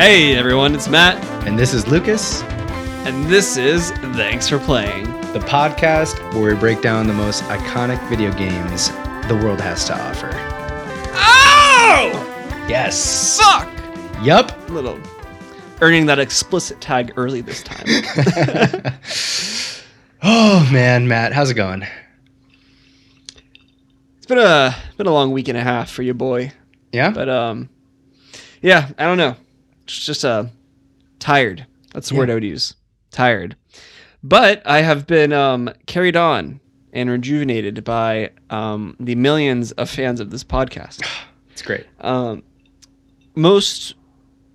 Hey everyone, it's Matt, And this is Lucas, and this is Thanks for Playing. the podcast where we break down the most iconic video games the world has to offer. Oh! Yes. Fuck! Yup. Little earning that explicit tag early this time. Oh man, Matt, how's it going? it's been a been a long week and a half for you, boy. Yeah. But um, yeah, I don't know. Just just uh, tired. That's the word I would use. Tired. But I have been um carried on and rejuvenated by um the millions of fans of this podcast. It's great. um, most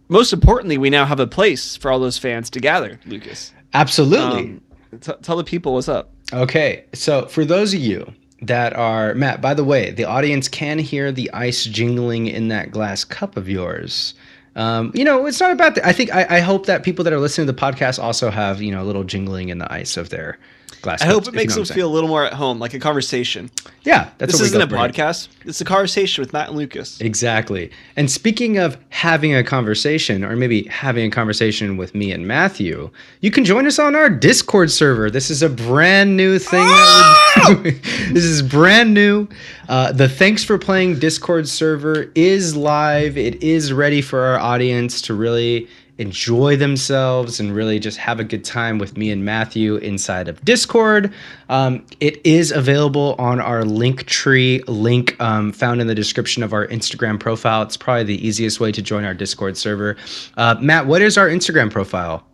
most importantly, we now have a place for all those fans to gather. Lucas, Absolutely. um, t- tell the people what's up. Okay, so for those of you that are Matt, by the way, the audience can hear the ice jingling in that glass cup of yours. Um, you know, it's not about that. I think I, I hope that people that are listening to the podcast also have you know a little jingling in the ice of their glass. I hope it if you makes know them feel a little more at home, like a conversation. Yeah, that's this isn't a bring. podcast; it's a conversation with Matt and Lucas. Exactly. And speaking of having a conversation, or maybe having a conversation with me and Matthew, you can join us on our Discord server. This is a brand new thing that this is brand new. Uh, the Thanks for Playing Discord server is live. It is ready for our audience to really enjoy themselves and really just have a good time with me and Matthew inside of Discord. Um, it is available on our link tree link um, found in the description of our Instagram profile. It's probably the easiest way to join our Discord server. Uh, Matt, what is our Instagram profile?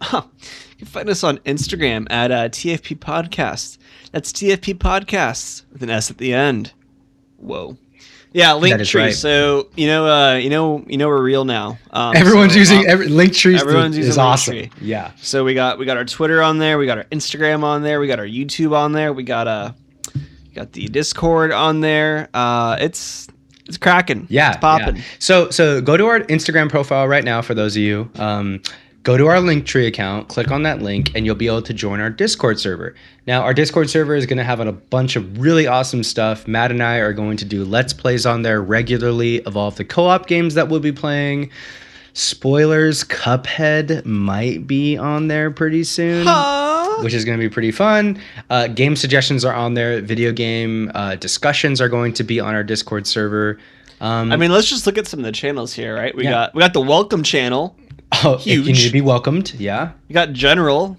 Huh. You can find us on Instagram at uh, TFP Podcasts. That's TFP Podcasts with an S at the end. Whoa. Yeah, link tree. right. So you know, uh, you know, you know, we're real now. Um, Everyone's so, using uh, every, Linktree. is- everyone's using is awesome. Yeah. So we got we got our Twitter on there, we got our Instagram on there, we got our YouTube on there, we got uh got the Discord on there. Uh it's it's cracking. Yeah, It's popping. yeah. So so go to our Instagram profile right now for those of you. Um, go to our Linktree account, click on that link, and you'll be able to join our Discord server. Now, our Discord server is going to have a bunch of really awesome stuff. Matt and I are going to do let's plays on there regularly of all of the co-op games that we'll be playing. Spoilers: Cuphead might be on there pretty soon Huh? which is going to be pretty fun. Uh, game suggestions are on there. Video game uh, discussions are going to be on our Discord server. Um, I mean, let's just look at some of the channels here, right? We Yeah. got we got the welcome channel. Oh, if You need to be welcomed. Yeah, You got general.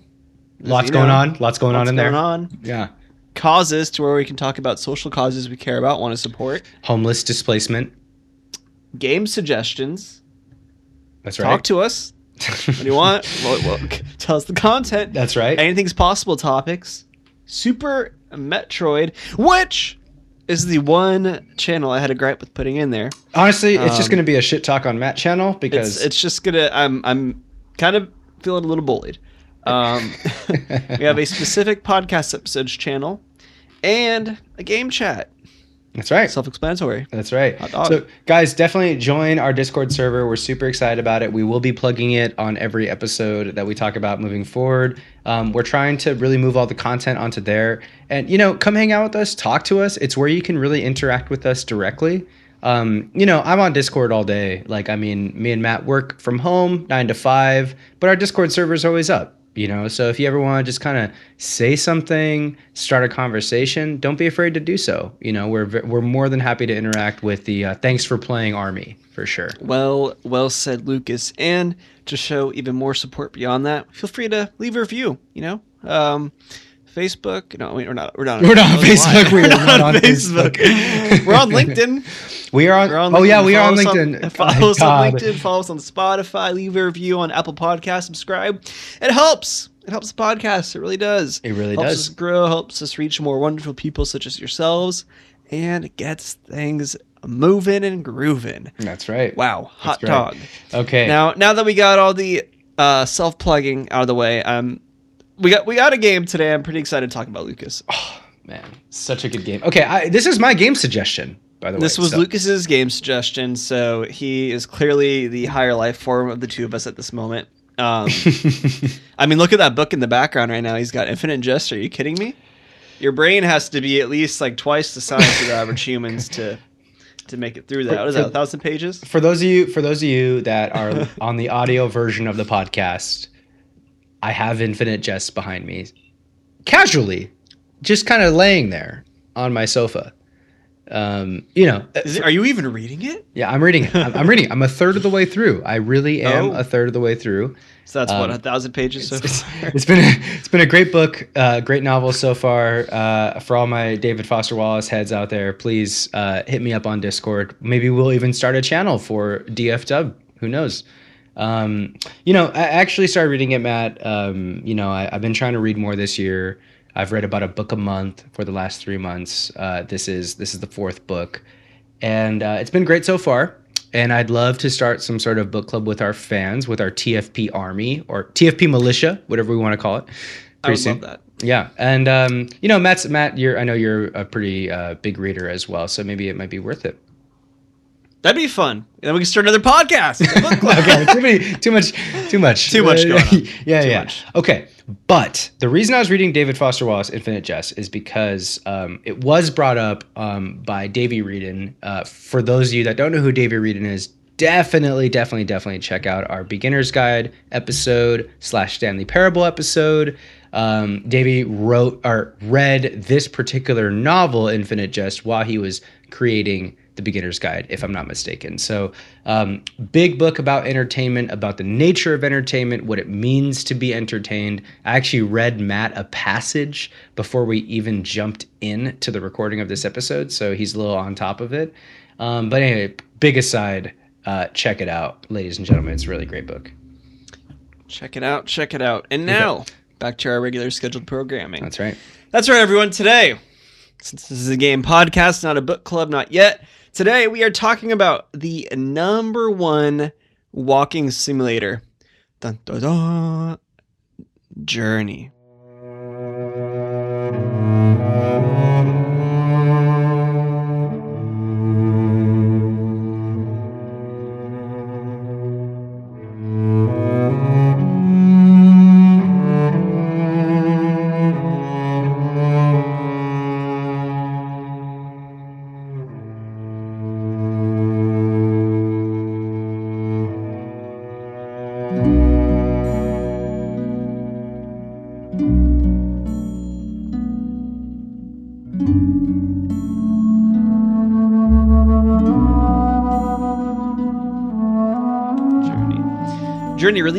lots going know, on. Lots going on in going there. on? Yeah, Causes to where we can talk about social causes we care about, want to support. homeless displacement. Game suggestions. That's right. Talk to us. What do you want? tell us the content. That's right. Anything's possible topics. Super Metroid, which is the one channel I had a gripe with putting in there. Honestly, it's just Um, going to be a shit talk on Matt channel because It's it's just gonna I'm I'm kind of feeling a little bullied. Um, we have a specific podcast episodes channel and a game chat. That's right. Self-explanatory. That's right. So, guys, definitely join our Discord server. We're super excited about it. We will be plugging it on every episode that we talk about moving forward. Um, we're trying to really move all the content onto there. And, you know, come hang out with us, talk to us. It's where you can really interact with us directly. Um, you know, I'm on Discord all day. Like, I mean, me and Matt work from home nine to five, but our Discord server is always up you know so if you ever want to just kind of say something start a conversation don't be afraid to do so you know we're we're more than happy to interact with the uh, thanks for playing army for sure Well, well said, Lucas. And to show even more support beyond that, feel free to leave a review. You know, um, Facebook. No, we're not. We're not. We're not on that was a lie. Facebook. We are not on Facebook. we're on LinkedIn. we are on, We're on oh yeah we are on linkedin follow us on LinkedIn. Follow us on Spotify. Leave a review on Apple Podcast. Subscribe. It helps. It helps the podcast. It really does. It really helps does. us grow. Helps us reach more wonderful people such as yourselves, and gets things moving and grooving. that's right Wow, hot That's right. dog. okay Now, now that we got all the uh, self plugging out of the way, um, we got we got a game today. I'm pretty excited to talk about Lucas. Oh man such a good game okay I, this is my game suggestion by the way This was so- Lucas's game suggestion, so he is clearly the higher life form of the two of us at this moment. Um, I mean, look at that book in the background right now. He's got Infinite Jest. Are you kidding me? Your brain has to be at least like twice the size of the average humans to to make it through that. What is that? A thousand pages? For those of you, for those of you that are on the audio version of the podcast, I have Infinite Jest behind me, casually, just kind of laying there on my sofa. Um, you know, it, are you even reading it? Yeah, I'm reading it. I'm, I'm, reading. I'm a third of the way through. I really am oh. a third of the way through. So that's um, what a thousand pages so it's, far. it's been a, it's been a great book, uh, great novel so far. Uh, for all my David Foster Wallace heads out there, please uh, hit me up on Discord. Maybe we'll even start a channel for DF Dub. Who knows? Um, you know, I actually started reading it, Matt. Um, you know, I, have been trying to read more this year. I've read about a book a month for the last three months. Uh, this is this is the fourth book, and uh, it's been great so far. And I'd love to start some sort of book club with our fans, with our TFP army or TFP militia, whatever we want to call it. I would soon. love that. Yeah, and um, you know, Matt's Matt, you're I know you're a pretty uh, big reader as well, so maybe it might be worth it. That'd be fun. And then we can start another podcast. okay, too, many, too much, too much, too much going on. yeah, too yeah. Much. Okay, but the reason I was reading David Foster Wallace Infinite Jest is because um, it was brought up um, by Davey Wreden. Uh, for those of you that don't know who Davey Wreden is, definitely, definitely, definitely check out our beginner's guide episode slash Stanley Parable episode. Um, Davey wrote or read this particular novel, Infinite Jest, while he was creating the Beginner's Guide, if I'm not mistaken. So, um, big book about entertainment, about the nature of entertainment, what it means to be entertained. I actually read Matt a passage before we even jumped in to the recording of this episode, so he's a little on top of it. Um, but anyway, big aside, uh, check it out, ladies and gentlemen. It's a really great book. Check it out. Check it out. And now, okay. back to our regular scheduled programming. That's right. That's right, everyone. Today, since this is a game podcast, not a book club, not yet. Today we are talking about the number one walking simulator. Dun, dun, dun, Journey.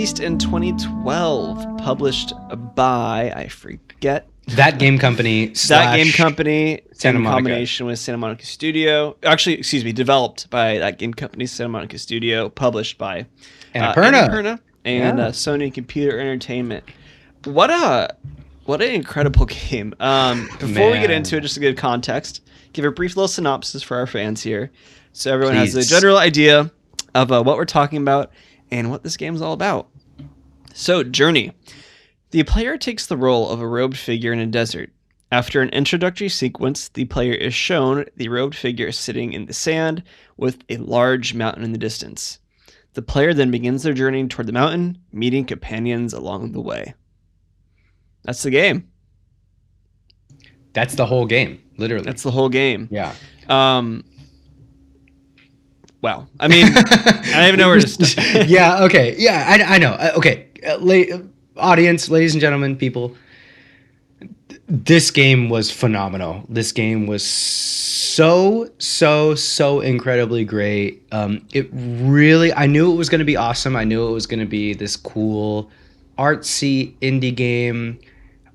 Released in 2012, published by I forget that game company. that game company Santa in Monica. combination with Santa Monica Studio. Actually, excuse me, developed by that game company, Santa Monica Studio, published by Annapurna, uh, Annapurna and yeah. uh, Sony Computer Entertainment. What a what an incredible game! Um, before Man. we get into it, just to give context, give a brief little synopsis for our fans here, so everyone Please. has a general idea of uh, what we're talking about and what this game is all about. So, Journey. The player takes the role of a robed figure in a desert. After an introductory sequence, the player is shown the robed figure sitting in the sand with a large mountain in the distance. The player then begins their journey toward the mountain, meeting companions along the way. That's the game. That's the whole game, literally. That's the whole game. Yeah. Um, Wow. I mean, I even know where to start. yeah. Okay. Yeah. I, I know. Uh, okay. Uh, la- audience, ladies and gentlemen, people. This game was phenomenal. This game was so, so, so incredibly great. Um, it really, I knew it was going to be awesome. I knew it was going to be this cool, artsy indie game.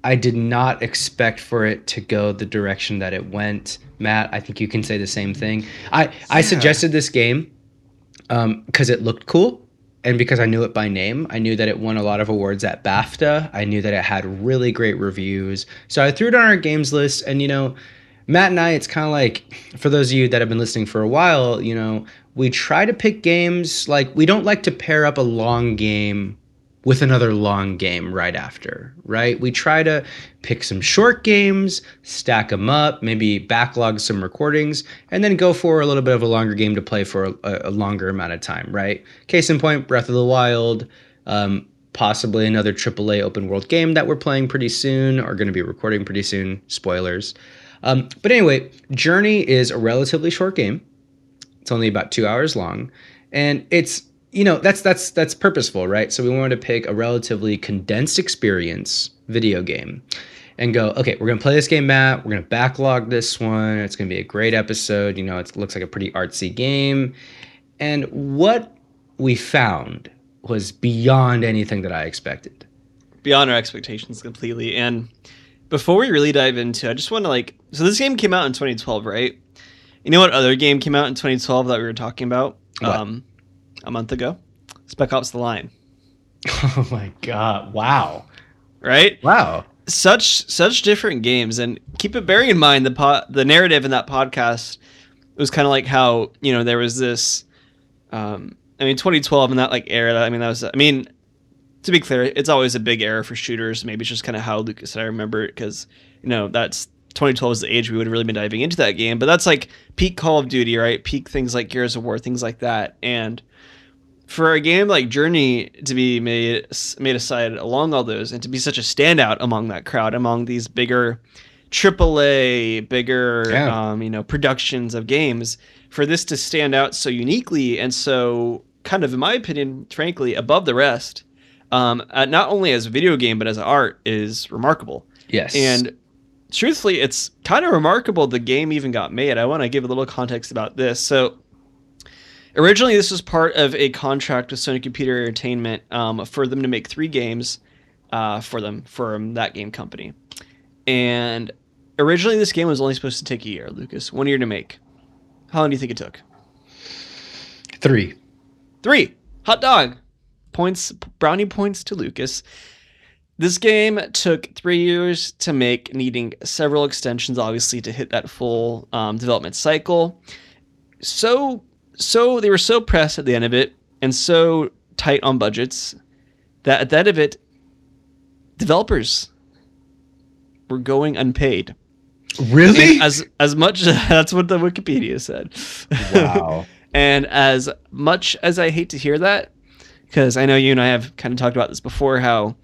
I did not expect for it to go the direction that it went. Matt, I think you can say the same thing. I, yeah. I suggested this game because um, it looked cool and because I knew it by name. I knew that it won a lot of awards at BAFTA. I knew that it had really great reviews. So I threw it on our games list. And, you know, Matt and I, it's kind of like, for those of you that have been listening for a while, you know, we try to pick games like we don't like to pair up a long game with another long game right after, right? We try to pick some short games, stack them up, maybe backlog some recordings, and then go for a little bit of a longer game to play for a, a longer amount of time, right? Case in point, Breath of the Wild, um, possibly another AAA open world game that we're playing pretty soon or going to be recording pretty soon. Spoilers. Um, but anyway, Journey is a relatively short game. It's only about two hours long, and it's you know that's that's that's purposeful, right? So we wanted to pick a relatively condensed experience video game and go, okay, we're gonna play this game, Matt. We're gonna backlog this one. It's gonna be a great episode. You know, it looks like a pretty artsy game. And what we found was beyond anything that I expected. Beyond our expectations completely. And before we really dive into, I just want to like, so this game came out in 2012, right? You know what other game came out in 2012 that we were talking about What? um, a month ago? Spec Ops: The Line, Oh my god! Wow! right? Wow! such such different games and keep it bearing in mind the po- the narrative in that podcast was kind of like how you know there was this um i mean 2012 and that like era i mean that was i mean to be clear it's always a big era for shooters maybe it's just kind of how lucas and i remember it because you know that's 2012 is the age we would have really been diving into that game but that's like peak call of duty right peak things like gears of war things like that and for a game like Journey to be made made aside along all those and to be such a standout among that crowd, among these bigger AAA, bigger Yeah. um, you know productions of games, for this to stand out so uniquely and so kind of, in my opinion, frankly, above the rest, um, uh, not only as a video game but as art is remarkable. Yes. And truthfully, it's kind of remarkable the game even got made. I want to give a little context about this. So, originally, this was part of a contract with Sony Computer Entertainment um, for them to make three games uh, for them from that game company. And originally, this game was only supposed to take a year, Lucas, one year to make. How long do you think it took? three. Three. Hot dog. Points, brownie points to Lucas. This game took three years to make, needing several extensions, obviously, to hit that full um, development cycle. So, so they were so pressed at the end of it, and so tight on budgets, that at the end of it, developers were going unpaid. Really? And as as much that's what the Wikipedia said. wow. And as much as I hate to hear that, because I know you and I have kind of talked about this before, how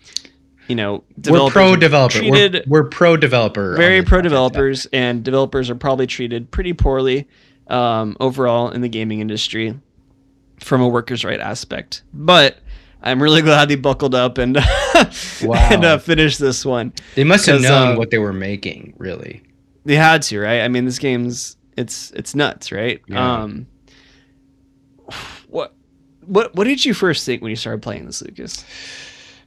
you know We're pro developer. We're, treated we're pro developer. very pro developers, and developers are probably treated pretty poorly um, overall in the gaming industry from a workers' right aspect. But I'm really glad they buckled up and and uh, finished this one. They must have known uh, what they were making, really. They had to, right? I mean, this game's it's it's nuts, right? Yeah. Um, what what what did you first think when you started playing this, Lucas?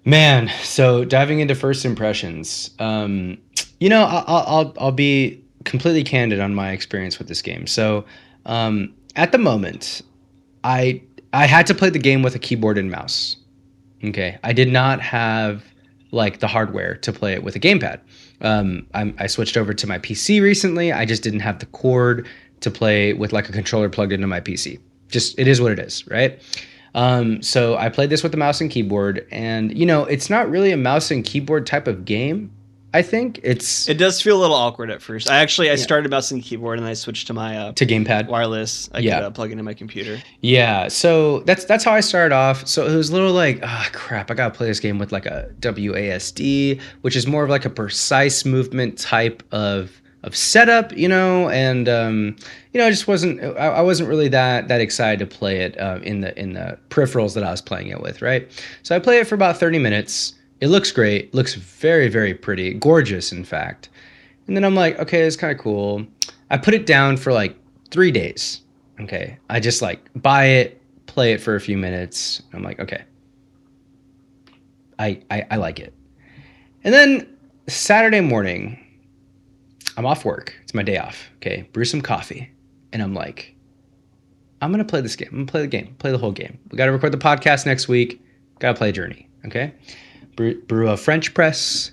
Man, so diving into first impressions, um, you know, I'll, I'll I'll be completely candid on my experience with this game. So, um, at the moment, I I had to play the game with a keyboard and mouse. Okay, I did not have like the hardware to play it with a gamepad. Um, I switched over to my PC recently. I just didn't have the cord to play with like a controller plugged into my PC. Just it is what it is, right? Um, so I played this with the mouse and keyboard, and you know, it's not really a mouse and keyboard type of game. I think it's It does feel a little awkward at first. I actually I started mouse and keyboard and I switched to my uh, to gamepad. wireless. I Yeah. could uh, plug into my computer. Yeah, so that's that's how I started off. So it was a little like, ah, crap, I gotta play this game with like a WASD, which is more of like a precise movement type of of setup, you know, and um, you know, I just wasn't I, I wasn't really that that excited to play it uh, in the in the peripherals that I was playing it with, right? So I play it for about 30 minutes. It looks great, looks very very pretty, gorgeous, in fact. And then I'm like, okay, it's kind of cool. I put it down for like three days. Okay. I just like buy it, play it for a few minutes. I'm like, okay. I, I, I like it. And then Saturday morning, I'm off work. It's my day off. Okay. Brew some coffee. And I'm like, I'm going to play this game. I'm going to play the game, play the whole game. We got to record the podcast next week. Got to play Journey. Okay. Brew, brew a French press,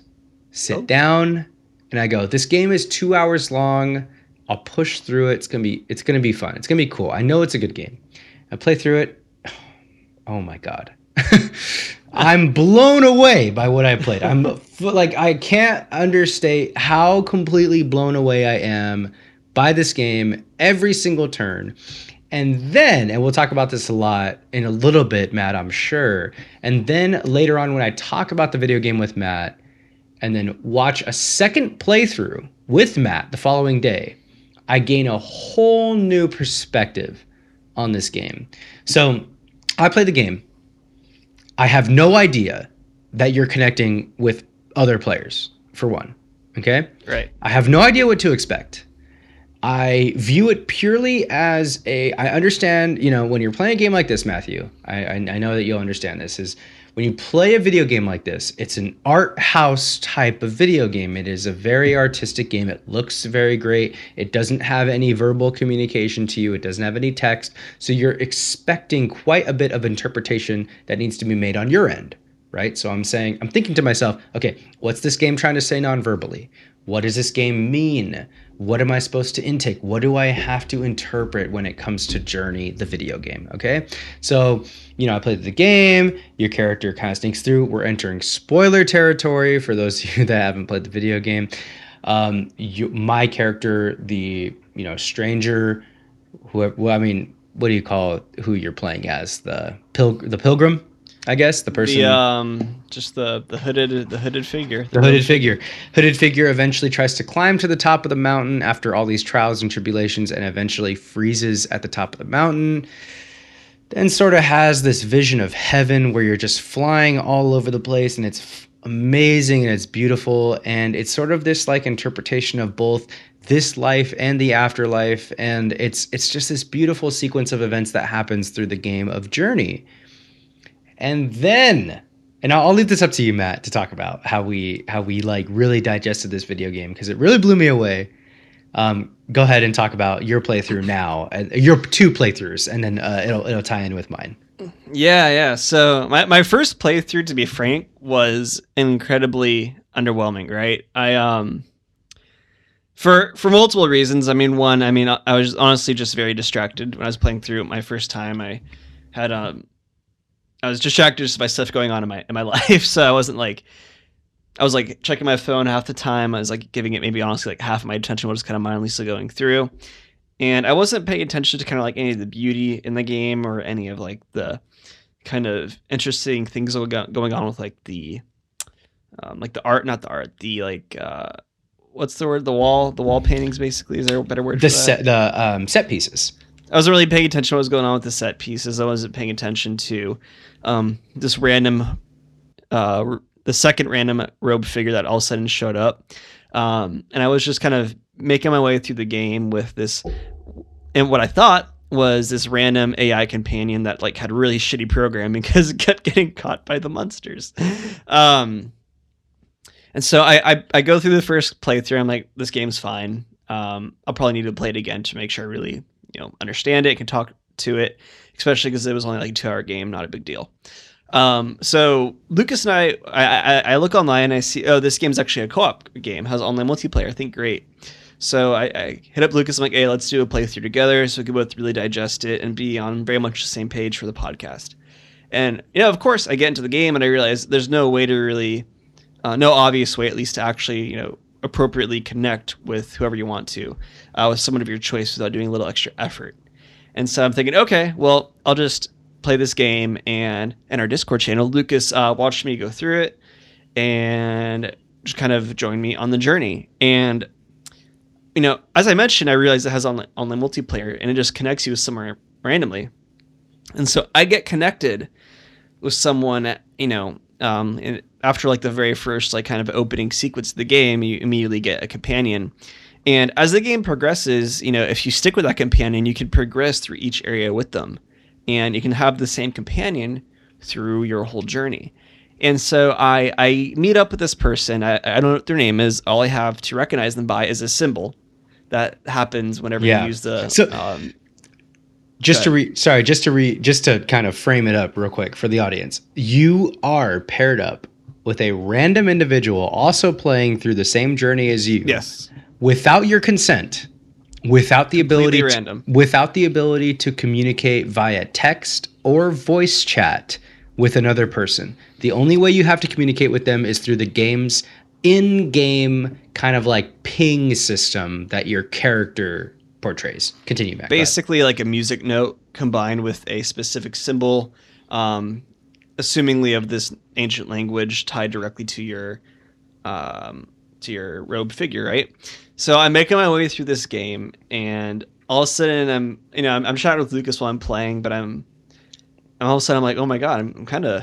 sit Oh. down, and I go, this game is two hours long. I'll push through it. It's gonna be it's gonna be fun. It's gonna be cool. I know it's a good game. I play through it. Oh my god. I'm blown away by what I played. I'm like I can't understate how completely blown away I am by this game every single turn. And then, and we'll talk about this a lot in a little bit, Matt, I'm sure. And then later on, when I talk about the video game with Matt, and then watch a second playthrough with Matt the following day, I gain a whole new perspective on this game. So I play the game. I have no idea that you're connecting with other players, for one. Okay? Right. I have no idea what to expect. I view it purely as a. I understand, you know, when you're playing a game like this, Matthew. I, I, I know that you'll understand this. Is when you play a video game like this, it's an art house type of video game. It is a very artistic game. It looks very great. It doesn't have any verbal communication to you. It doesn't have any text. So you're expecting quite a bit of interpretation that needs to be made on your end right? So I'm saying, I'm thinking to myself, okay, what's this game trying to say non-verbally? What does this game mean? What am I supposed to intake? What do I have to interpret when it comes to Journey, the video game? Okay. So, you know, I played the game, your character kind of sneaks through. We're entering spoiler territory for those of you that haven't played the video game. Um, you, my character, the, you know, stranger, who, well, I mean, what do you call who you're playing as? The pil- the pilgrim, I guess the person. The um, just the the hooded the hooded figure. The hooded figure. Hooded figure eventually tries to climb to the top of the mountain after all these trials and tribulations, and eventually freezes at the top of the mountain. Then sort of has this vision of heaven where you're just flying all over the place, and it's amazing and it's beautiful, and it's sort of this like interpretation of both this life and the afterlife, and it's it's just this beautiful sequence of events that happens through the game of Journey. And then, and I'll, leave this up to you, Matt, to talk about how we how we like really digested this video game because it really blew me away. Um, go ahead and talk about your playthrough now, your two playthroughs, and then uh, it'll it'll tie in with mine. Yeah, yeah. So my, my first playthrough, to be frank, was incredibly underwhelming. Right, I um for for multiple reasons. I mean, one, I mean, I, I was honestly just very distracted when I was playing through it my first time. I had um I was distracted just by stuff going on in my in my life, so I wasn't like I was like checking my phone half the time. I was like giving it maybe honestly like half of my attention was kind of mindlessly going through. And I wasn't paying attention to kind of like any of the beauty in the game or any of like the kind of interesting things that were going on with like the um, like the art, not the art, the like uh, what's the word? The wall, the wall paintings. Basically, is there a better word? The set, the um, set pieces. I wasn't really paying attention to what was going on with the set pieces. I wasn't paying attention to um, this random, uh, the second random robe figure that all of a sudden showed up. Um, and I was just kind of making my way through the game with this, and what I thought was this random AI companion that like had really shitty programming because it kept getting caught by the monsters. Um, and so I, I, I go through the first playthrough. I'm like, this game's fine. Um, I'll probably need to play it again to make sure I really you know understand it, can talk to it, especially because it was only like a two hour game, not a big deal. Um, so Lucas and I, I, I, look online and I see, oh, this game's actually a co-op game, has online multiplayer. I think great. So I, I hit up Lucas. I'm like, hey, let's do a playthrough together, so we can both really digest it and be on very much the same page for the podcast. And you know, of course, I get into the game and I realize there's no way to really, uh, no obvious way, at least, to actually, you know, appropriately connect with whoever you want to, uh, with someone of your choice without doing a little extra effort. And so I'm thinking, okay, well, I'll just play this game and in our Discord channel, Lucas uh, watched me go through it and just kind of joined me on the journey. And you know, as I mentioned, I realized it has online, online multiplayer and it just connects you with someone randomly. And so I get connected with someone, you know, um, after like the very first like kind of opening sequence of the game, you immediately get a companion. And as the game progresses, you know, if you stick with that companion, you can progress through each area with them. And you can have the same companion through your whole journey. And so I, I meet up with this person. I, I don't know what their name is. All I have to recognize them by is a symbol that happens whenever yeah. you use the so, um, just to re sorry just to re just to kind of frame it up real quick for the audience you are paired up with a random individual also playing through the same journey as you yes without your consent without the Completely ability random. To, without the ability to communicate via text or voice chat with another person the only way you have to communicate with them is through the game's in-game kind of like ping system that your character portrays. Continue, Mac. Basically, like a music note combined with a specific symbol, um, assumingly of this ancient language tied directly to your um, to your robe figure, right? So I'm making my way through this game, and all of a sudden I'm you know I'm, I'm chatting with Lucas while I'm playing, but I'm, I'm all of a sudden I'm like, oh my god, I'm, I'm kind of.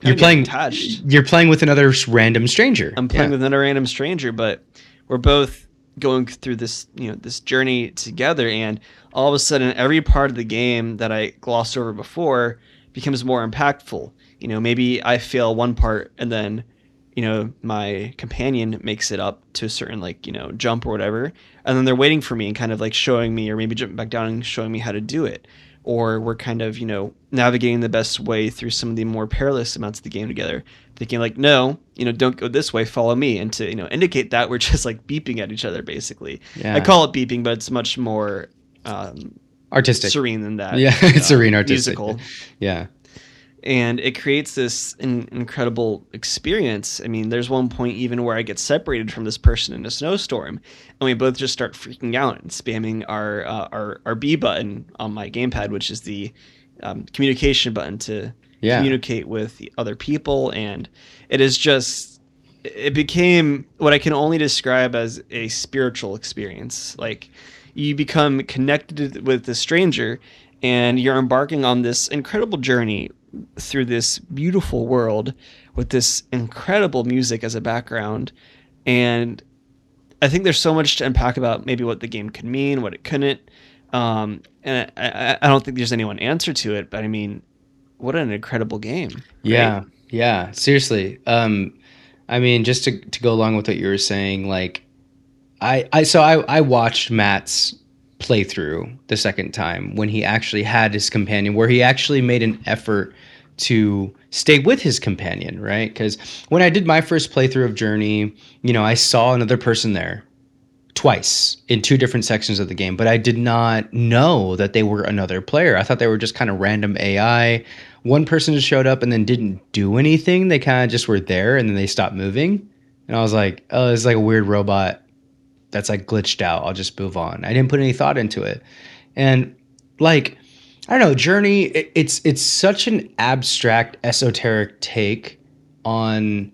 You're playing touched. You're playing with another random stranger. I'm playing yeah. with another random stranger, but we're both going through this you know this journey together, and all of a sudden every part of the game that I glossed over before becomes more impactful. You know, maybe I fail one part and then you know my companion makes it up to a certain like you know jump or whatever. And then they're waiting for me and kind of like showing me or maybe jumping back down and showing me how to do it. Or we're kind of you know navigating the best way through some of the more perilous amounts of the game together. Thinking like no you know don't go this way follow me. And to you know indicate that we're just like beeping at each other basically. Yeah. i call it beeping but it's much more um, artistic. serene than that. Yeah it's serene artistic. Musical. Yeah and it creates this in- incredible experience. I mean, there's one point even where I get separated from this person in a snowstorm, and we both just start freaking out and spamming our uh, our our B button on my gamepad, which is the um, communication button to yeah. communicate with other people, and it is just it became what I can only describe as a spiritual experience. Like you become connected with the stranger and you're embarking on this incredible journey through this beautiful world with this incredible music as a background. And i think there's so much to unpack about maybe what the game could mean what it couldn't. Um, and I, I, don't think there's any one answer to it but i mean what an incredible game right? yeah yeah seriously. Um, i mean just to, to go along with what you were saying like i i so i i watched matt's playthrough the second time when he actually had his companion, where he actually made an effort to stay with his companion, right? Because when I did my first playthrough of Journey, you know, I saw another person there twice in two different sections of the game, but I did not know that they were another player. I thought they were just kind of random AI. One person just showed up and then didn't do anything. They kind of just were there and then they stopped moving. And I was like, oh, it's like a weird robot that's like glitched out. I'll just move on. I didn't put any thought into it. And like I don't know, Journey it, it's it's such an abstract esoteric take on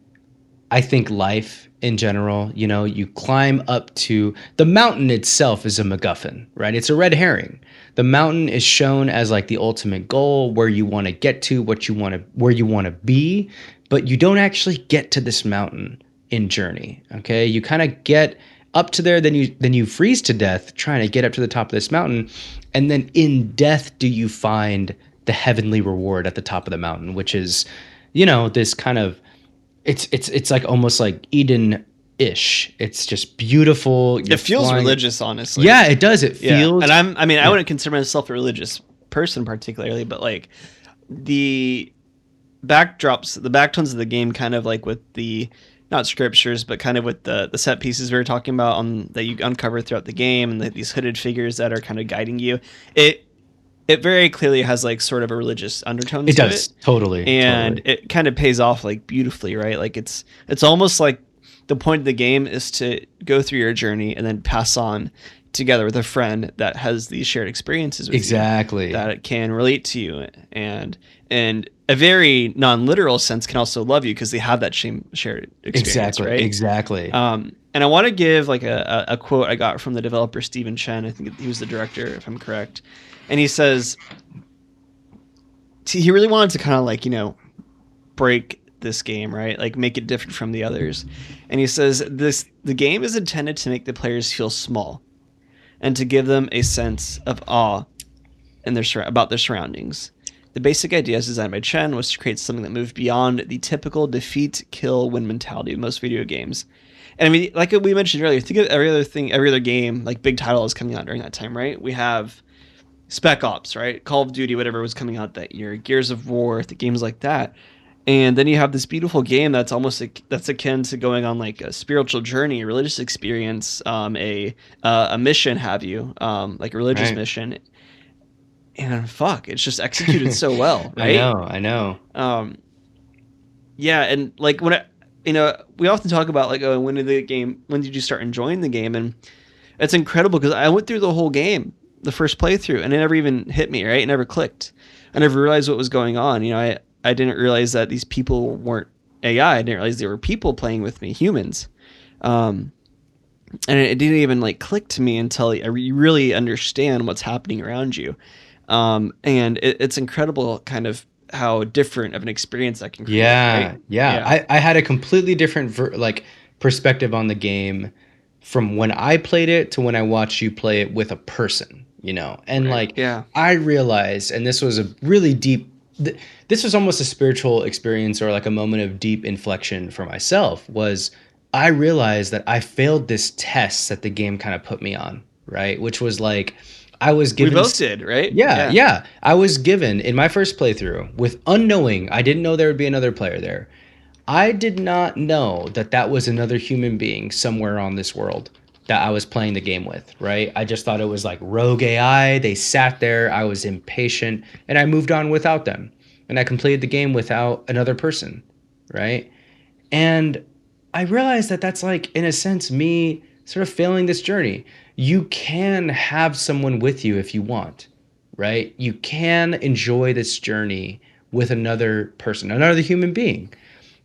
I think life in general, you know, you climb up to the mountain itself is a MacGuffin, right? It's a red herring. The mountain is shown as like the ultimate goal, where you want to get to, what you want to, where you want to be, but you don't actually get to this mountain in Journey. Okay, you kind of get up to there, then you then you freeze to death trying to get up to the top of this mountain, and then in death do you find the heavenly reward at the top of the mountain, which is, you know, this kind of it's it's it's like almost like Eden ish. It's just beautiful. You're it feels flying. religious, honestly. Yeah, it does. It yeah. feels. And I'm. I mean, yeah. I wouldn't consider myself a religious person particularly, but like the backdrops, the backtones of the game, kind of like with the not scriptures, but kind of with the the set pieces we were talking about on that you uncover throughout the game and the, these hooded figures that are kind of guiding you. It it very clearly has like sort of a religious undertone. It does it. totally, and totally. it kind of pays off like beautifully, right? Like it's it's almost like the point of the game is to go through your journey and then pass on together with a friend that has these shared experiences with exactly you, that it can relate to you and and a very non-literal sense can also love you because they have that same shared experience exactly right? exactly. Um, and i want to give like a, a, a quote i got from the developer stephen chen i think he was the director if i'm correct. And he says he really wanted to kind of like you know break this game right? Like make it different from the others. And he says this the game is intended to make the players feel small and to give them a sense of awe in their about their surroundings the basic idea as designed by Chen was to create something that moved beyond the typical defeat, kill, win mentality of most video games. And I mean, like we mentioned earlier, think of every other thing, every other game, like big title is coming out during that time, right? We have Spec Ops, right? Call of Duty, whatever was coming out that year, Gears of War, the games like that. And then you have this beautiful game that's almost that's akin to going on like a spiritual journey, a religious experience, um, a uh, a mission, have you, um, like a religious right. mission and fuck, it's just executed so well, right? I know, I know. Um, yeah, and like when I, you know, we often talk about like, oh, when did the game? When did you start enjoying the game? And it's incredible because I went through the whole game, the first playthrough, and it never even hit me, right? It never clicked. I never realized what was going on. You know, I I didn't realize that these people weren't AI. I didn't realize they were people playing with me, humans. Um, and it didn't even like click to me until you really understand what's happening around you. Um, and it, it's incredible, kind of how different of an experience that can create. Yeah, right? yeah. yeah. I, I had a completely different ver- like perspective on the game from when I played it to when I watched you play it with a person. You know, and right. like yeah, I realized, and this was a really deep. Th- this was almost a spiritual experience or like a moment of deep inflection for myself. Was I realized that I failed this test that the game kind of put me on, right? Which was like I was given. We both did, right? Yeah, yeah, yeah. I was given in my first playthrough with unknowing. I didn't know there would be another player there. I did not know that that was another human being somewhere on this world that I was playing the game with, right? I just thought it was like rogue AI. They sat there. I was impatient and I moved on without them. And I completed the game without another person, right? And I realized that that's like, in a sense, me sort of failing this journey. You can have someone with you if you want, right? You can enjoy this journey with another person, another human being.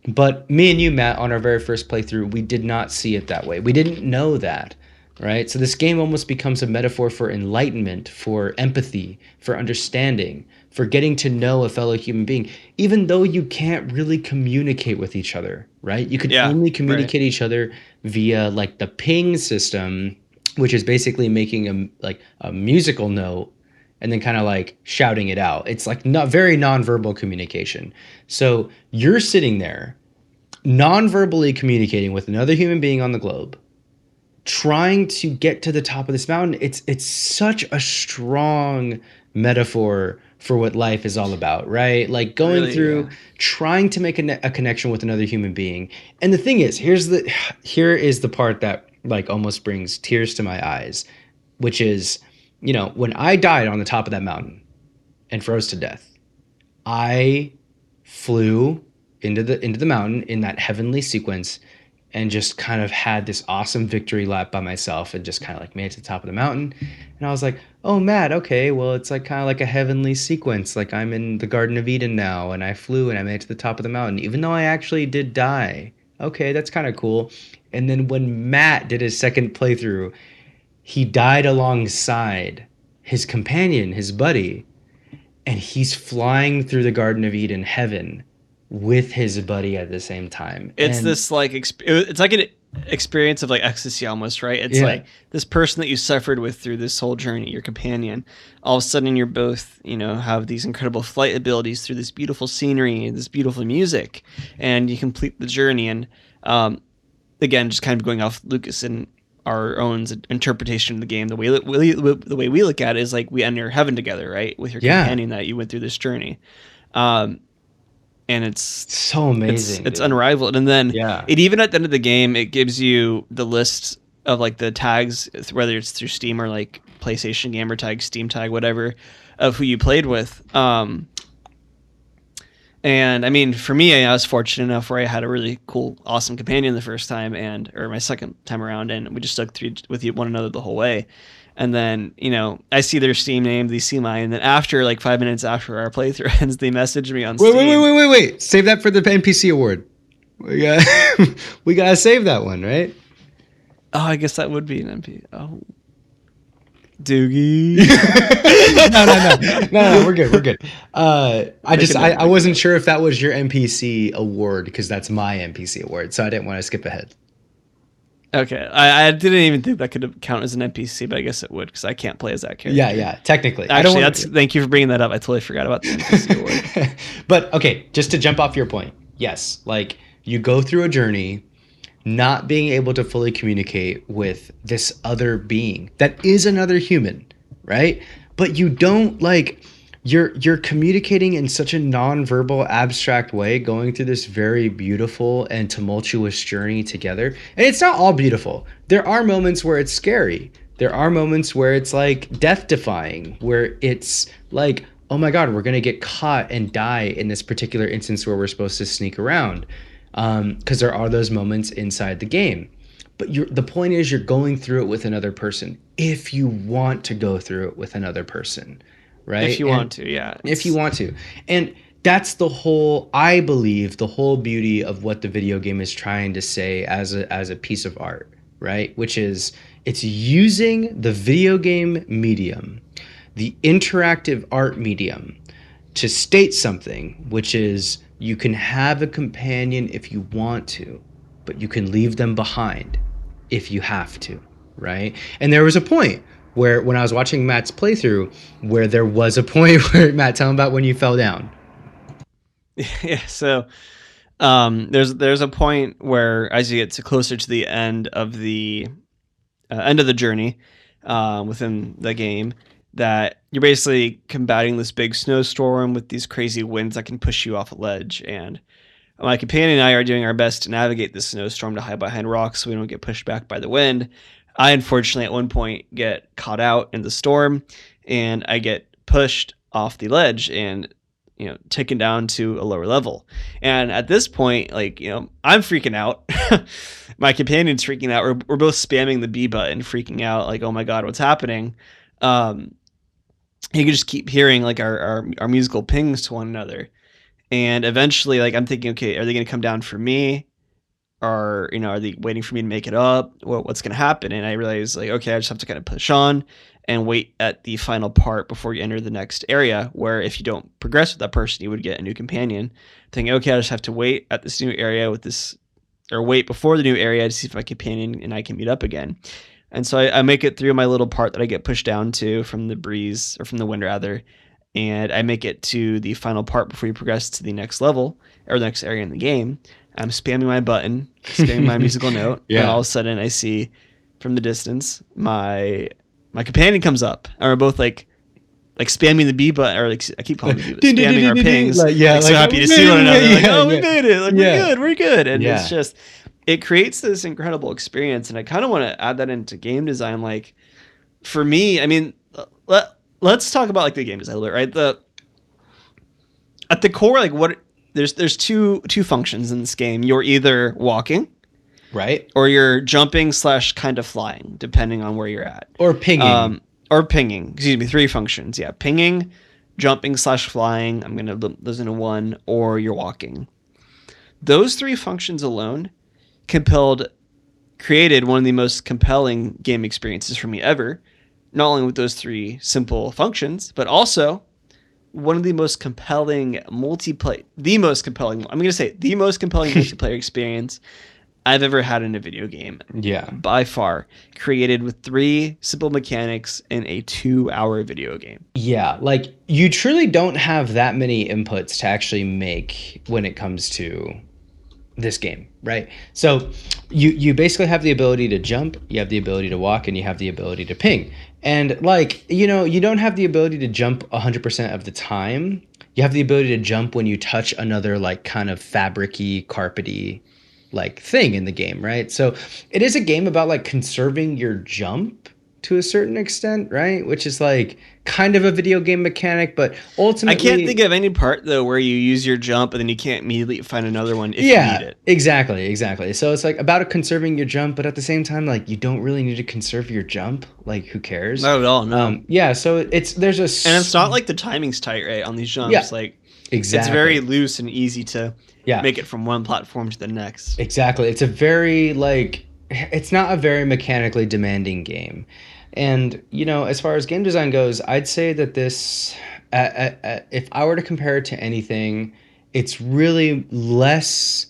But me and you, Matt, on our very first playthrough, we did not see it that way. We didn't know that, right? So this game almost becomes a metaphor for enlightenment, for empathy, for understanding, for getting to know a fellow human being, even though you can't really communicate with each other, right? You could yeah, only communicate right. each other via like the ping system, which is basically making a like a musical note and then kind of like shouting it out. It's like not very nonverbal communication. So you're sitting there non-verbally communicating with another human being on the globe trying to get to the top of this mountain it's it's such a strong metaphor for what life is all about, right? Like going really, through yeah. trying to make a, a connection with another human being. And the thing is, here's the here is the part that like almost brings tears to my eyes, which is, you know, when I died on the top of that mountain and froze to death, I flew into the into the mountain in that heavenly sequence and just kind of had this awesome victory lap by myself and just kind of like made it to the top of the mountain. And I was like, oh, Matt, okay, well, it's like kind of like a heavenly sequence. Like I'm in the Garden of Eden now and I flew and I made it to the top of the mountain, even though I actually did die. Okay, that's kind of cool. And then when Matt did his second playthrough, he died alongside his companion, his buddy, and he's flying through the Garden of Eden heaven with his buddy at the same time. It's and this like it's like an experience of like ecstasy almost, right? It's yeah. like this person that you suffered with through this whole journey, your companion. All of a sudden, you're both, you know, have these incredible flight abilities through this beautiful scenery, this beautiful music, and you complete the journey. And um, again, just kind of going off Lucas and our own interpretation of the game, the way we, the way we look at it is like we enter heaven together, right, with your yeah. companion that you went through this journey. Um, and it's so amazing. It's, it's unrivaled. And then yeah. it even at the end of the game, it gives you the list of like the tags, whether it's through Steam or like PlayStation gamer tag, Steam tag, whatever, of who you played with. Um, and I mean, for me, I was fortunate enough where I had a really cool, awesome companion the first time, and or my second time around, and we just stuck through with one another the whole way and then you know I see their Steam name, they see mine, and then after like five minutes after our playthrough ends, they message me on wait, Steam. Wait, wait, wait, wait, wait! Save that for the NPC award. We got we gotta save that one, right? Oh, I guess that would be an NPC. Oh, Doogie. no, no, no, no, no. We're good. We're good. Uh, I just I, I wasn't sure if that was your NPC award because that's my NPC award, so I didn't want to skip ahead. Okay, I, I didn't even think that could count as an NPC, but I guess it would because I can't play as that character. Yeah, yeah, technically. Actually, that's thank you for bringing that up. I totally forgot about the NPC award. but okay, just to jump off your point, yes, like you go through a journey, not being able to fully communicate with this other being that is another human, right? But you don't like you're you're communicating in such a non-verbal abstract way going through this very beautiful and tumultuous journey together. And it's not all beautiful. There are moments where it's scary. There are moments where it's like death defying where it's like oh my god we're going to get caught and die in this particular instance where we're supposed to sneak around because um, there are those moments inside the game but you're, the point is you're going through it with another person if you want to go through it with another person right? If you and want to, yeah. If you want to. And that's the whole I believe the whole beauty of what the video game is trying to say as a as a piece of art, right? Which is it's using the video game medium, the interactive art medium, to state something, which is you can have a companion if you want to, but you can leave them behind if you have to, right? And there was a point where when I was watching Matt's playthrough, where there was a point where Matt, tell him about when you fell down. Yeah, so um, there's there's a point where as you get to closer to the end of the uh, end of the journey uh, within the game, that you're basically combating this big snowstorm with these crazy winds that can push you off a ledge. And my companion and I are doing our best to navigate this snowstorm to hide behind rocks so we don't get pushed back by the wind. I unfortunately at one point get caught out in the storm and I get pushed off the ledge and you know taken down to a lower level. And at this point, like you know, I'm freaking out. my companion's freaking out. We're, we're both spamming the B button, freaking out, like oh my god, what's happening? Um, you could just keep hearing like our, our, our musical pings to one another. And eventually, like I'm thinking, okay, are they going to come down for me? Or you know, are they waiting for me to make it up? What, what's going to happen? And I realize, like, okay, I just have to kind of push on and wait at the final part before you enter the next area. Where if you don't progress with that person, you would get a new companion. Thinking, okay, I just have to wait at this new area with this, or wait before the new area to see if my companion and I can meet up again. And so I, I, make it through my little part that I get pushed down to from the breeze or from the wind rather, and I make it to the final part before you progress to the next level or the next area in the game. I'm spamming my button, spamming my musical note, yeah. and all of a sudden I see from the distance my my companion comes up, and we're both like like spamming the B button, or like I keep calling it B, spamming our pings. Like, yeah, like, so happy to oh, see one another. Like, oh, we made it! Like, we're good, we're good, and it's just it creates this incredible experience and i kind of want to add that into game design like for me i mean let, let's talk about like the game design a little bit right? The at the core like what there's there's two two functions in this game. You're either walking right. or you're jumping slash kind of flying depending on where you're at. Or pinging. Um, or pinging. Excuse me three functions yeah. Pinging jumping slash flying i'm gonna those into one or you're walking. Those three functions alone compelled created one of the most compelling game experiences for me ever. Not only with those three simple functions but also one of the most compelling multiplayer the most compelling i'm going to say the most compelling multiplayer experience i've ever had in a video game. Yeah. By far. Created with three simple mechanics in a two hour video game. Yeah like you truly don't have that many inputs to actually make when it comes to this game, right? So you you basically have the ability to jump, you have the ability to walk, and you have the ability to ping. And like you know, you don't have the ability to jump 100% of the time. You have the ability to jump when you touch another like kind of fabricy, carpety like thing in the game, right? So it is a game about like conserving your jump to a certain extent, right? Which is like kind of a video game mechanic, but ultimately I can't think of any part though where you use your jump and then you can't immediately find another one if yeah, you need it. Exactly, exactly. So it's like about conserving your jump, but at the same time, like you don't really need to conserve your jump. Like who cares? Not at all. No. Um, yeah. So it's there's a and it's not like the timing's tight right on these jumps. Yeah, like exactly. It's very loose and easy to yeah. make it from one platform to the next. Exactly. It's a very like it's not a very mechanically demanding game and you know, as far as game design goes, I'd say that this, uh, uh, if I were to compare it to anything, it's really less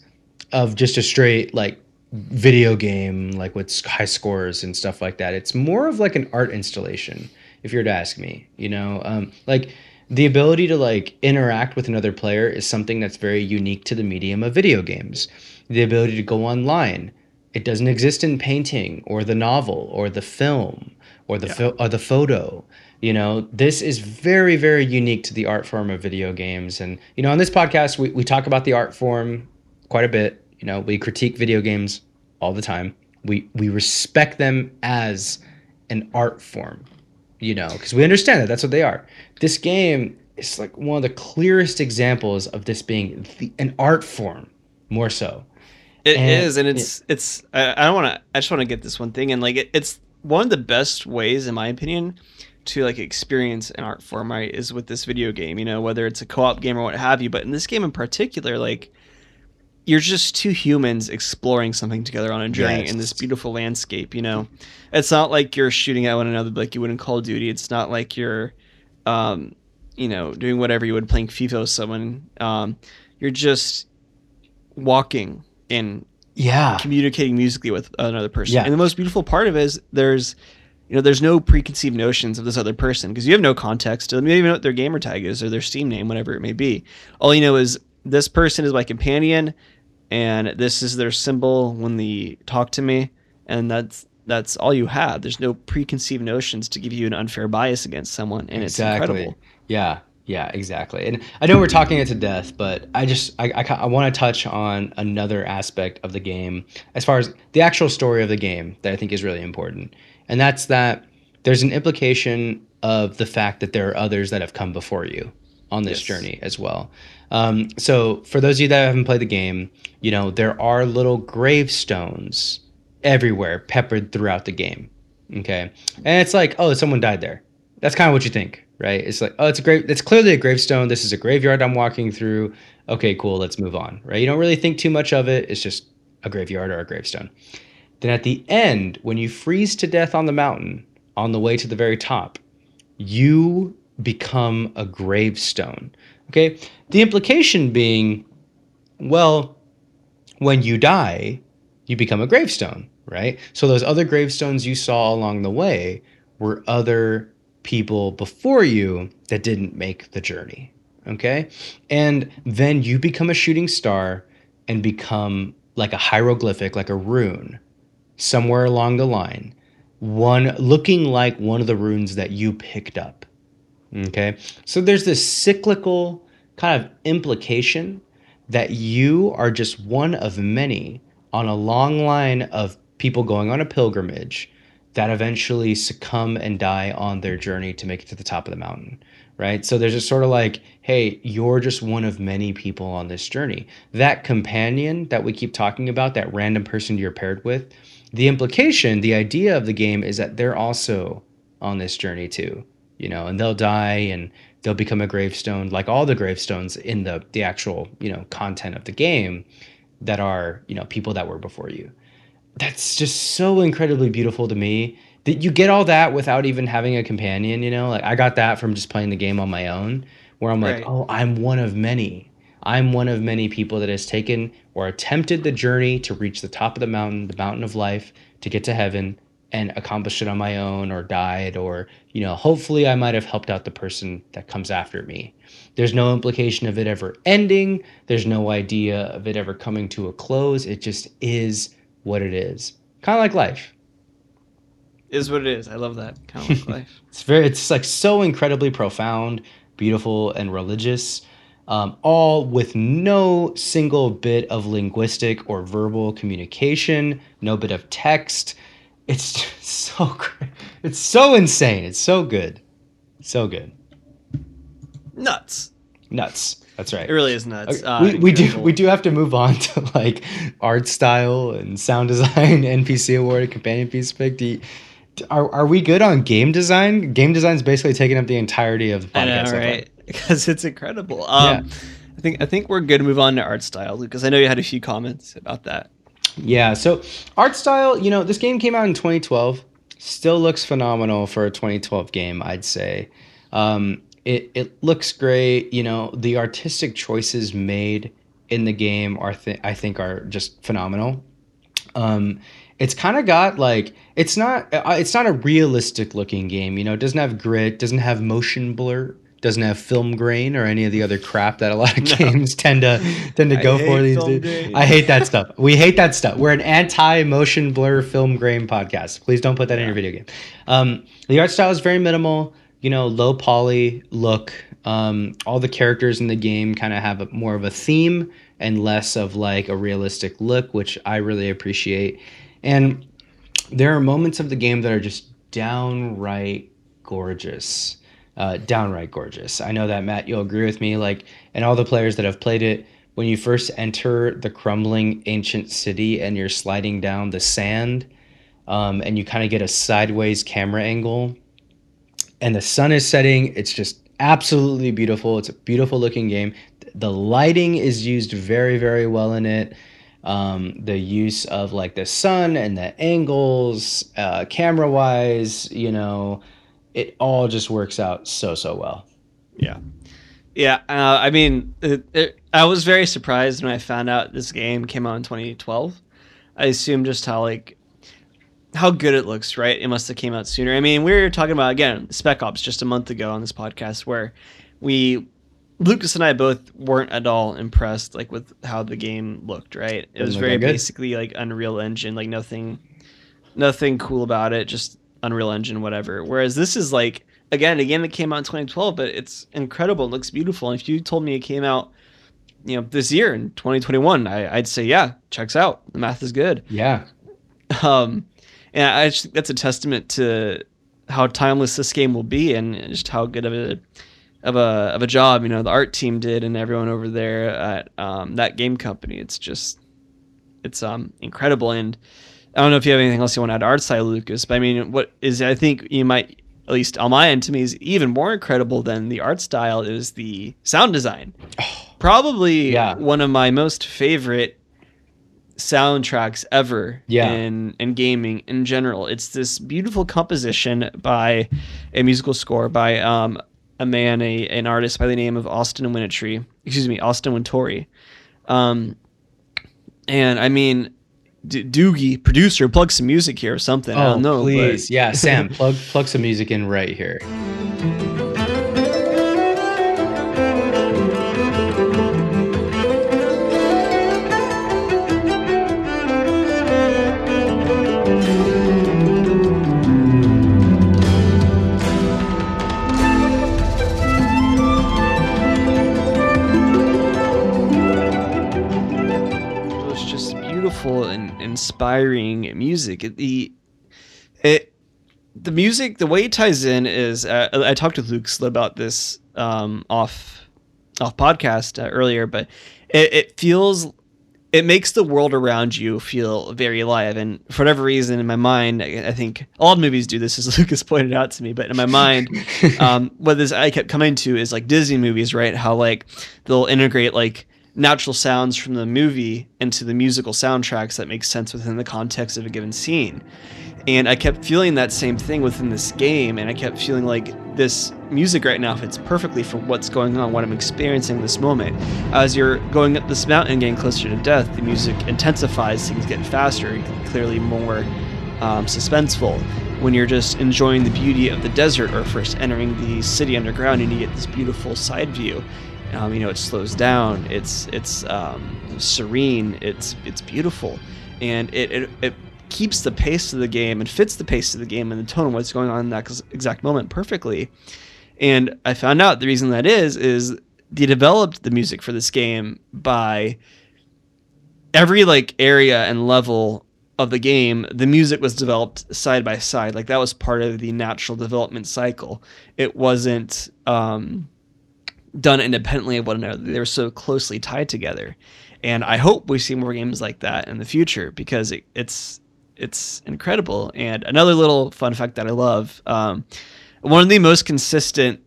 of just a straight like video game, like with high scores and stuff like that. It's more of like an art installation, if you're to ask me. You know, um, like the ability to like interact with another player is something that's very unique to the medium of video games. The ability to go online. It doesn't exist in painting or the novel or the film or the yeah. fo- or the photo. You know, this is very very unique to the art form of video games. And you know, on this podcast, we we talk about the art form quite a bit. You know, we critique video games all the time. We we respect them as an art form. You know, because we understand that that's what they are. This game is like one of the clearest examples of this being the, an art form more so. It and is, and it's it, it's. I, I don't want to. I just want to get this one thing, and like it, it's one of the best ways, in my opinion, to like experience an art form, right, is with this video game. You know, whether it's a co-op game or what have you. But in this game in particular, like you're just two humans exploring something together on a journey Yes. in this beautiful landscape. You know, it's not like you're shooting at one another like you would in Call of Duty. It's not like you're, um, you know, doing whatever you would playing FIFA with someone. Um, you're just walking and Yeah. communicating musically with another person. Yeah. And the most beautiful part of it is there's you know, there's no preconceived notions of this other person because you have no context. You don't even know what their gamer tag is or their Steam name, whatever it may be. All you know is this person is my companion and this is their symbol when they talk to me and that's that's all you have. There's no preconceived notions to give you an unfair bias against someone and it's incredible. Yeah, yeah, exactly. And I know we're talking it to death, but I just I, I, I want to touch on another aspect of the game as far as the actual story of the game that I think is really important, and that's that there's an implication of the fact that there are others that have come before you on this Yes. journey as well. Um, so for those of you that haven't played the game, you know there are little gravestones everywhere peppered throughout the game. Okay, and it's like, oh, someone died there. That's kind of what you think, right? It's like, oh, it's a grave. It's clearly a gravestone. This is a graveyard I'm walking through. Okay, cool. Let's move on, right? You don't really think too much of it. It's just a graveyard or a gravestone. Then at the end, when you freeze to death on the mountain on the way to the very top, you become a gravestone. Okay, the implication being, well, when you die, you become a gravestone, right? So those other gravestones you saw along the way were other people before you that didn't make the journey. Okay? And then you become a shooting star and become like a hieroglyphic, like a rune, somewhere along the line, one looking like one of the runes that you picked up. Okay? So there's this cyclical kind of implication that you are just one of many on a long line of people going on a pilgrimage that eventually succumb and die on their journey to make it to the top of the mountain right? So there's just sort of like hey you're just one of many people on this journey. That companion that we keep talking about that random person you're paired with the implication the idea of the game is that they're also on this journey too you know and they'll die and they'll become a gravestone like all the gravestones in the the actual you know content of the game that are you know people that were before you that's just so incredibly beautiful to me that you get all that without even having a companion you know? Like i got that from just playing the game on my own where i'm like Right. oh i'm one of many. I'm one of many people that has taken or attempted the journey to reach the top of the mountain the mountain of life to get to heaven and accomplished it on my own or died or you know hopefully i might have helped out the person that comes after me. There's no implication of it ever ending. There's no idea of it ever coming to a close. It just is what it is kind of like life Is what it is. I love that. Kind of like life. it's very it's like so incredibly profound beautiful and religious um, all with no single bit of linguistic or verbal communication no bit of text it's just so it's so insane it's so good so good Nuts. nuts that's right It really is nuts. Okay, Uh, we, we do we do have to move on to like art style and sound design npc award companion piece pick do you- are, are we good on game design game design's basically taking up the entirety of the podcast I know, right? Because it's incredible. Um, I think I think we're good to move on to art style because I know you had a few comments about that. Yeah. So art style, you know, this game came out in 2012. Still looks phenomenal for a 2012 game, I'd say. Um, it it looks great. You know, the artistic choices made in the game are th- I think are just phenomenal. Um, it's kind of got like it's not uh, it's not a realistic looking game. You know, it doesn't have grit, doesn't have motion blur. Doesn't have film grain or any of the other crap that a lot of No. games tend to tend to go for these days. grain. I hate that stuff. We hate that stuff. We're an anti-motion blur film grain podcast. Please don't put that in your video game. Um, the art style is very minimal. You know, low poly look. Um, all the characters in the game kind of have a, more of a theme and less of like a realistic look, which I really appreciate. And there are moments of the game that are just downright gorgeous. Uh, downright gorgeous. I know that Matt, you'll agree with me. Like, and all the players that have played it, when you first enter the crumbling ancient city and you're sliding down the sand, um, and you kind of get a sideways camera angle, and the sun is setting, it's just absolutely beautiful. It's a beautiful looking game. The lighting is used very, very well in it. Um, the use of like the sun and the angles, uh, camera wise, you know, it all just works out so, so well. Yeah. Yeah. Uh, I mean, it, it, I was very surprised when I found out this game came out in 2012. I assumed just how like how good it looks, right? It must have came out sooner. I mean, we were talking about again Spec Ops just a month ago on this podcast where we Lucas and I both weren't at all impressed like with how the game looked, right? It was very basically like Unreal Engine, like nothing nothing cool about it, just Unreal Engine whatever. Whereas this is like again, a game that came out in 2012, but it's incredible. It looks beautiful. And if you told me it came out you know this year in 2021 I, i'd say yeah checks out the math is good yeah um and I just, that's a testament to how timeless this game will be, and just how good of a of a of a job you know the art team did, and everyone over there at um, that game company. It's just it's um incredible, and I don't know if you have anything else you want to add to art style, Lucas. But I mean, what is I think you might at least on my end to me is even more incredible than the art style is the sound design. Probably yeah. one of my most favorite soundtracks ever yeah. in in gaming in general. It's this beautiful composition by a musical score by um, a man, a an artist by the name of Austin Wintory. Excuse me, Austin Wintory. Um, and I mean, D- Doogie, producer, plug some music here or something. Oh, I don't know. Please, but... yeah, Sam, plug plug some music in right here. Inspiring music. It, the it the music, the way it ties in is uh, I talked with Luke about this um, off off podcast uh, earlier, but it, it feels it makes the world around you feel very alive. And for whatever reason, in my mind, I, I think all movies do this, as Lucas pointed out to me. But in my mind, um, what this I kept coming to is like Disney movies, right? How like they'll integrate like natural sounds from the movie into the musical soundtracks that make sense within the context of a given scene. And I kept feeling that same thing within this game, and I kept feeling like this music right now fits perfectly for what's going on, what I'm experiencing this moment. As you're going up this mountain, getting closer to death, the music intensifies, things get faster, clearly more um, suspenseful. When you're just enjoying the beauty of the desert or first entering the city underground, and you get this beautiful side view, um, you know, it slows down. It's it's um, serene. It's it's beautiful, and it, it it keeps the pace of the game and fits the pace of the game and the tone of what's going on in that exact moment perfectly. And I found out the reason that is is they developed the music for this game by every like area and level of the game, the music was developed side by side. Like that was part of the natural development cycle. It wasn't um, done independently of one another. They're so closely tied together. And I hope we see more games like that in the future because it, it's it's incredible. And another little fun fact that I love, um, one of the most consistent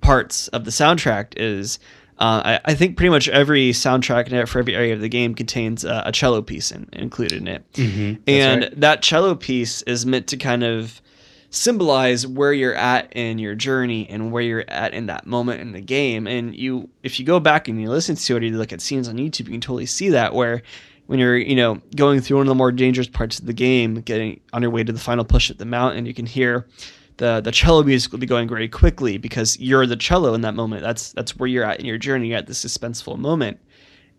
parts of the soundtrack is uh, I, I, think pretty much every soundtrack for every area of the game contains uh, a cello piece in, included in it. Mm-hmm, and right. that cello piece is meant to kind of symbolize where you're at in your journey and where you're at in that moment in the game. And you, if you go back and you listen to it or you look at scenes on YouTube, you can totally see that where when you're, you know, going through one of the more dangerous parts of the game, getting on your way to the final push at the mountain, you can hear the the cello music will be going very quickly because you're the cello in that moment. That's that's where you're at in your journey. You're at the suspenseful moment.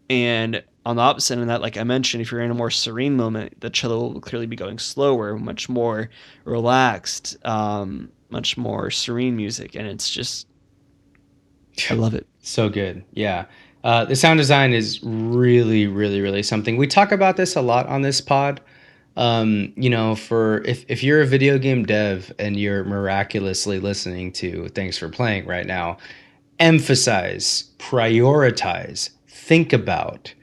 And on the opposite end of that, like I mentioned, if you're in a more serene moment, the cello will clearly be going slower, much more relaxed, um, much more serene music, and it's just I love it. So good, yeah. Uh, the sound design is really, really, really something. We talk about this a lot on this pod. Um, you know, for if if you're a video game dev and you're miraculously listening to Thanks for Playing right now, emphasize, prioritize, think about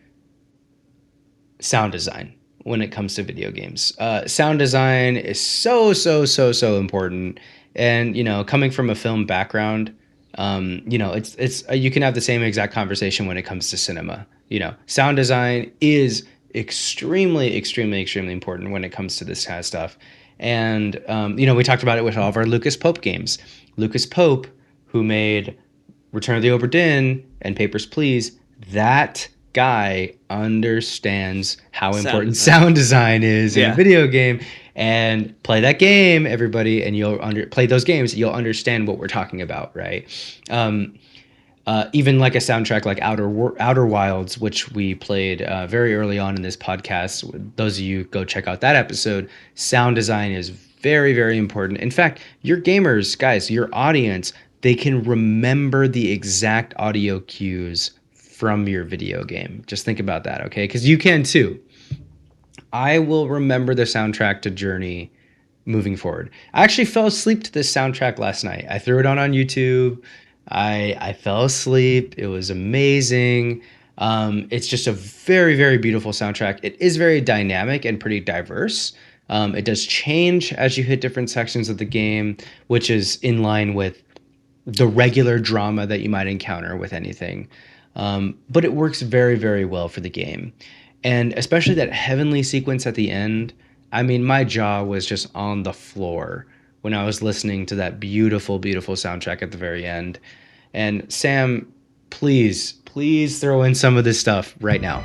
sound design when it comes to video games. Uh, sound design is so so so so important, and you know, coming from a film background, Um, you know, it's it's uh, you can have the same exact conversation when it comes to cinema. You know, sound design is extremely, extremely, extremely important when it comes to this kind of stuff. And um, you know, we talked about it with all of our Lucas Pope games. Lucas Pope, who made Return of the Obra Dinn and Papers Please, that guy understands how sound important design. sound design is yeah. in a video game and play that game everybody and you'll under play those games you'll understand what we're talking about right um, uh, even like a soundtrack like Outer Outer Wilds, which we played uh, very early on in this podcast. Those of you go check out that episode. Sound design is very very important. In fact, your gamers, guys, your audience, they can remember the exact audio cues from your video game. Just think about that, okay? Because you can too. I will remember the soundtrack to Journey moving forward. I actually fell asleep to this soundtrack last night. I threw it on on YouTube. I I fell asleep. It was amazing. Um, it's just a very very beautiful soundtrack. It is very dynamic and pretty diverse. Um, it does change as you hit different sections of the game, which is in line with the regular drama that you might encounter with anything. Um, but it works very, very well for the game. And especially that heavenly sequence at the end. I mean, my jaw was just on the floor when I was listening to that beautiful, beautiful soundtrack at the very end. And Sam, please, please throw in some of this stuff right now.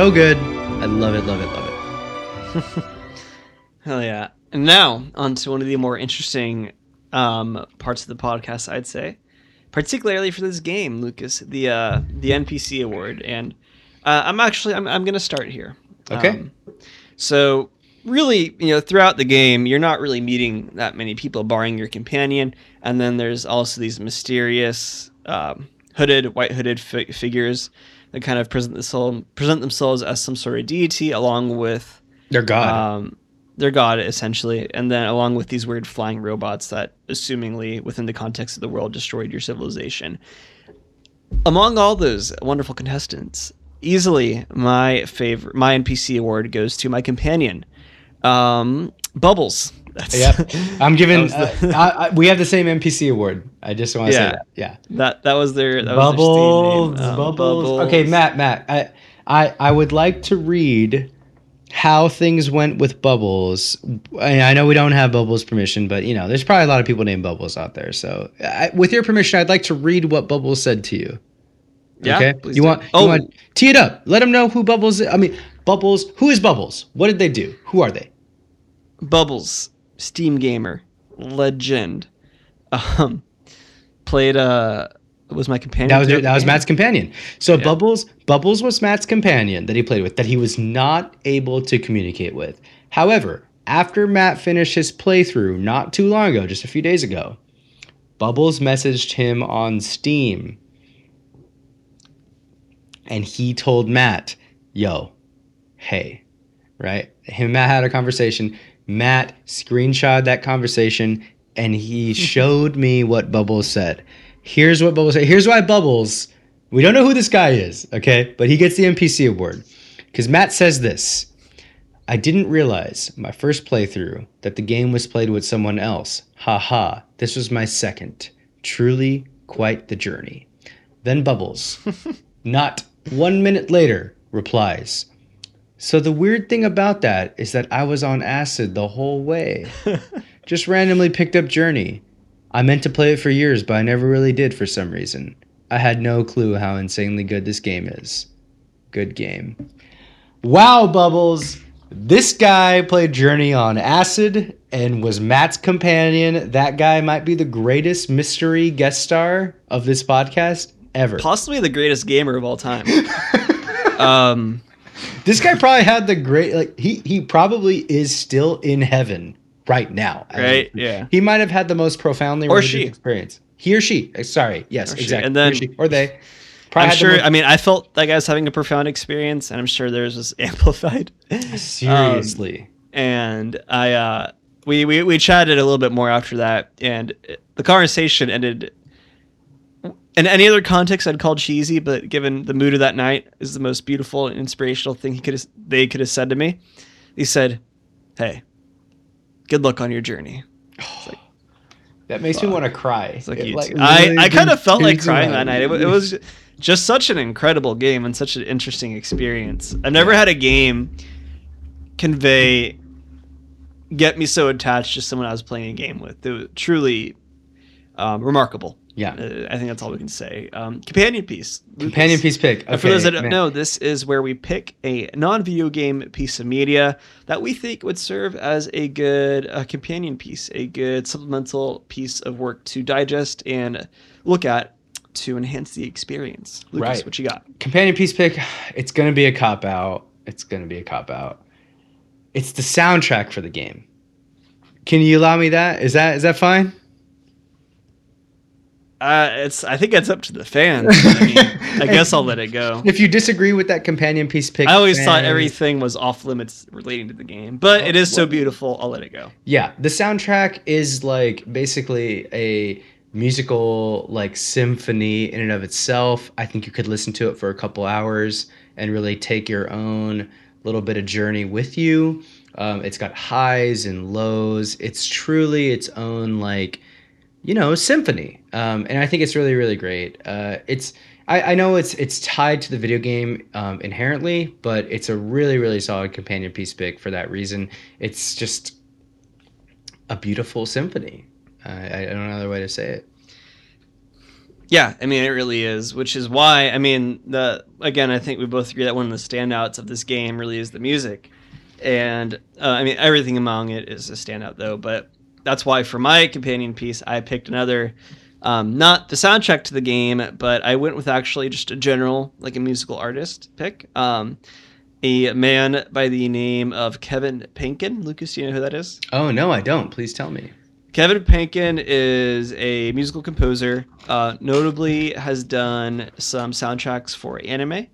So good. I love it, love it, love it. Hell yeah. And now, on to one of the more interesting um, parts of the podcast, I'd say. Particularly for this game, Lucas, the uh, the NPC award. And uh, I'm actually I'm, I'm gonna start here. Okay. Um, so really, you know, throughout the game, you're not really meeting that many people, barring your companion. And then there's also these mysterious um, hooded, white hooded fi- figures that kind of present themselves present themselves as some sort of deity, along with their god. Um, their god essentially, and then along with these weird flying robots that, assumingly within the context of the world, destroyed your civilization. Among all those wonderful contestants, easily my favorite, my NPC award goes to my companion, um, Bubbles. That's, yep. I'm giving. The, uh, I, I, we have the same NPC award. I just want to yeah, say that. Yeah. That that was their that bubbles, was their um, bubbles. Bubbles. Okay, Matt. Matt. I I I would like to read how things went with Bubbles. I, I know we don't have Bubbles permission, but you know, there's probably a lot of people named Bubbles out there. So, I, with your permission, I'd like to read what Bubbles said to you. Yeah. Okay. You do. want? Oh. You want tee it up. Let them know who Bubbles. Is. I mean, Bubbles. Who is Bubbles? What did they do? Who are they? Bubbles Steam gamer, legend. Um, played uh was my companion. That was that was Matt's companion. So yeah. Bubbles Bubbles was Matt's companion that he played with that he was not able to communicate with. However, after Matt finished his playthrough not too long ago, just a few days ago, Bubbles messaged him on Steam and he told Matt, "Yo, hey." Right? Him and Matt had a conversation. Matt screenshot that conversation and he showed me what Bubbles said. Here's what Bubbles said. Here's why Bubbles, we don't know who this guy is, okay? But he gets the NPC award. Because Matt says this I didn't realize my first playthrough that the game was played with someone else. Ha ha. This was my second. Truly Quite the journey. Then Bubbles, not one minute later, replies, So the weird thing about that is that I was on acid the whole way. Just randomly picked up Journey. I meant to play it for years, but I never really did for some reason. I had no clue how insanely good this game is. Good game. Wow, Bubbles! This guy played Journey on acid and was Matt's companion. That guy might be the greatest mystery guest star of this podcast ever. Possibly the greatest gamer of all time. um, this guy probably had the great like he he probably is still in heaven right now. I right? mean, yeah. He might have had the most profoundly Or she. experience. He or she. uh, Sorry. Yes, Or she. exactly. And then- or, she. or they. I'm sure. most- I mean, I felt like I was having a profound experience, and I'm sure theirs was amplified. seriously. and I uh, we, we we chatted a little bit more after that, and the conversation ended. In any other context, I'd call cheesy, but given the mood of that night, is the most beautiful and inspirational thing he could have, they could have said to me. He said, "Hey, good luck on your journey." that makes me want to cry. It's like, It, like. I, I kind of felt like crying that night. It, it was just such an incredible game and such an interesting experience. I've never had a game convey get me so attached to someone I was playing a game with. It was truly um, remarkable. Yeah. Uh, I think that's all we can say. Um, companion piece. Companion piece pick. And for those that Okay, don't man. know, this is where we pick a non-video game piece of media that we think would serve as a good uh, companion piece, a good supplemental piece of work to digest and look at to enhance the experience. Lucas, Right. what you got? companion piece pick it's gonna be a cop out it's gonna be a cop out it's the soundtrack for the game can you allow me that is that is that fine Uh, it's. I think it's up to the fans. I, mean, I guess I'll let it go. if you disagree with that companion piece pick I always thought everything was off limits relating to the game, but it is so beautiful. I'll let it go. yeah the soundtrack is like basically a musical like symphony in and of itself i think you could listen to it for a couple hours and really take your own little bit of journey with you um, it's got highs and lows it's truly its own like you know symphony. Um, and i think it's really really great. Uh, it's I, I know it's it's tied to the video game um, inherently but it's a really really solid companion piece pick for that reason. It's just a beautiful symphony. I, I don't know another way to say it. Yeah, I mean it really is, which is why I mean the again I think we both agree that one of the standouts of this game really is the music, and uh, I mean everything among it is a standout though. But that's why for my companion piece I picked another, um, not the soundtrack to the game, but I went with actually just a general like a musical artist pick. Um, a man by the name of Kevin Penkin. Lucas, do you know who that is? oh no i don't please tell me Kevin Penkin is a musical composer. Uh, notably, has done some soundtracks for anime.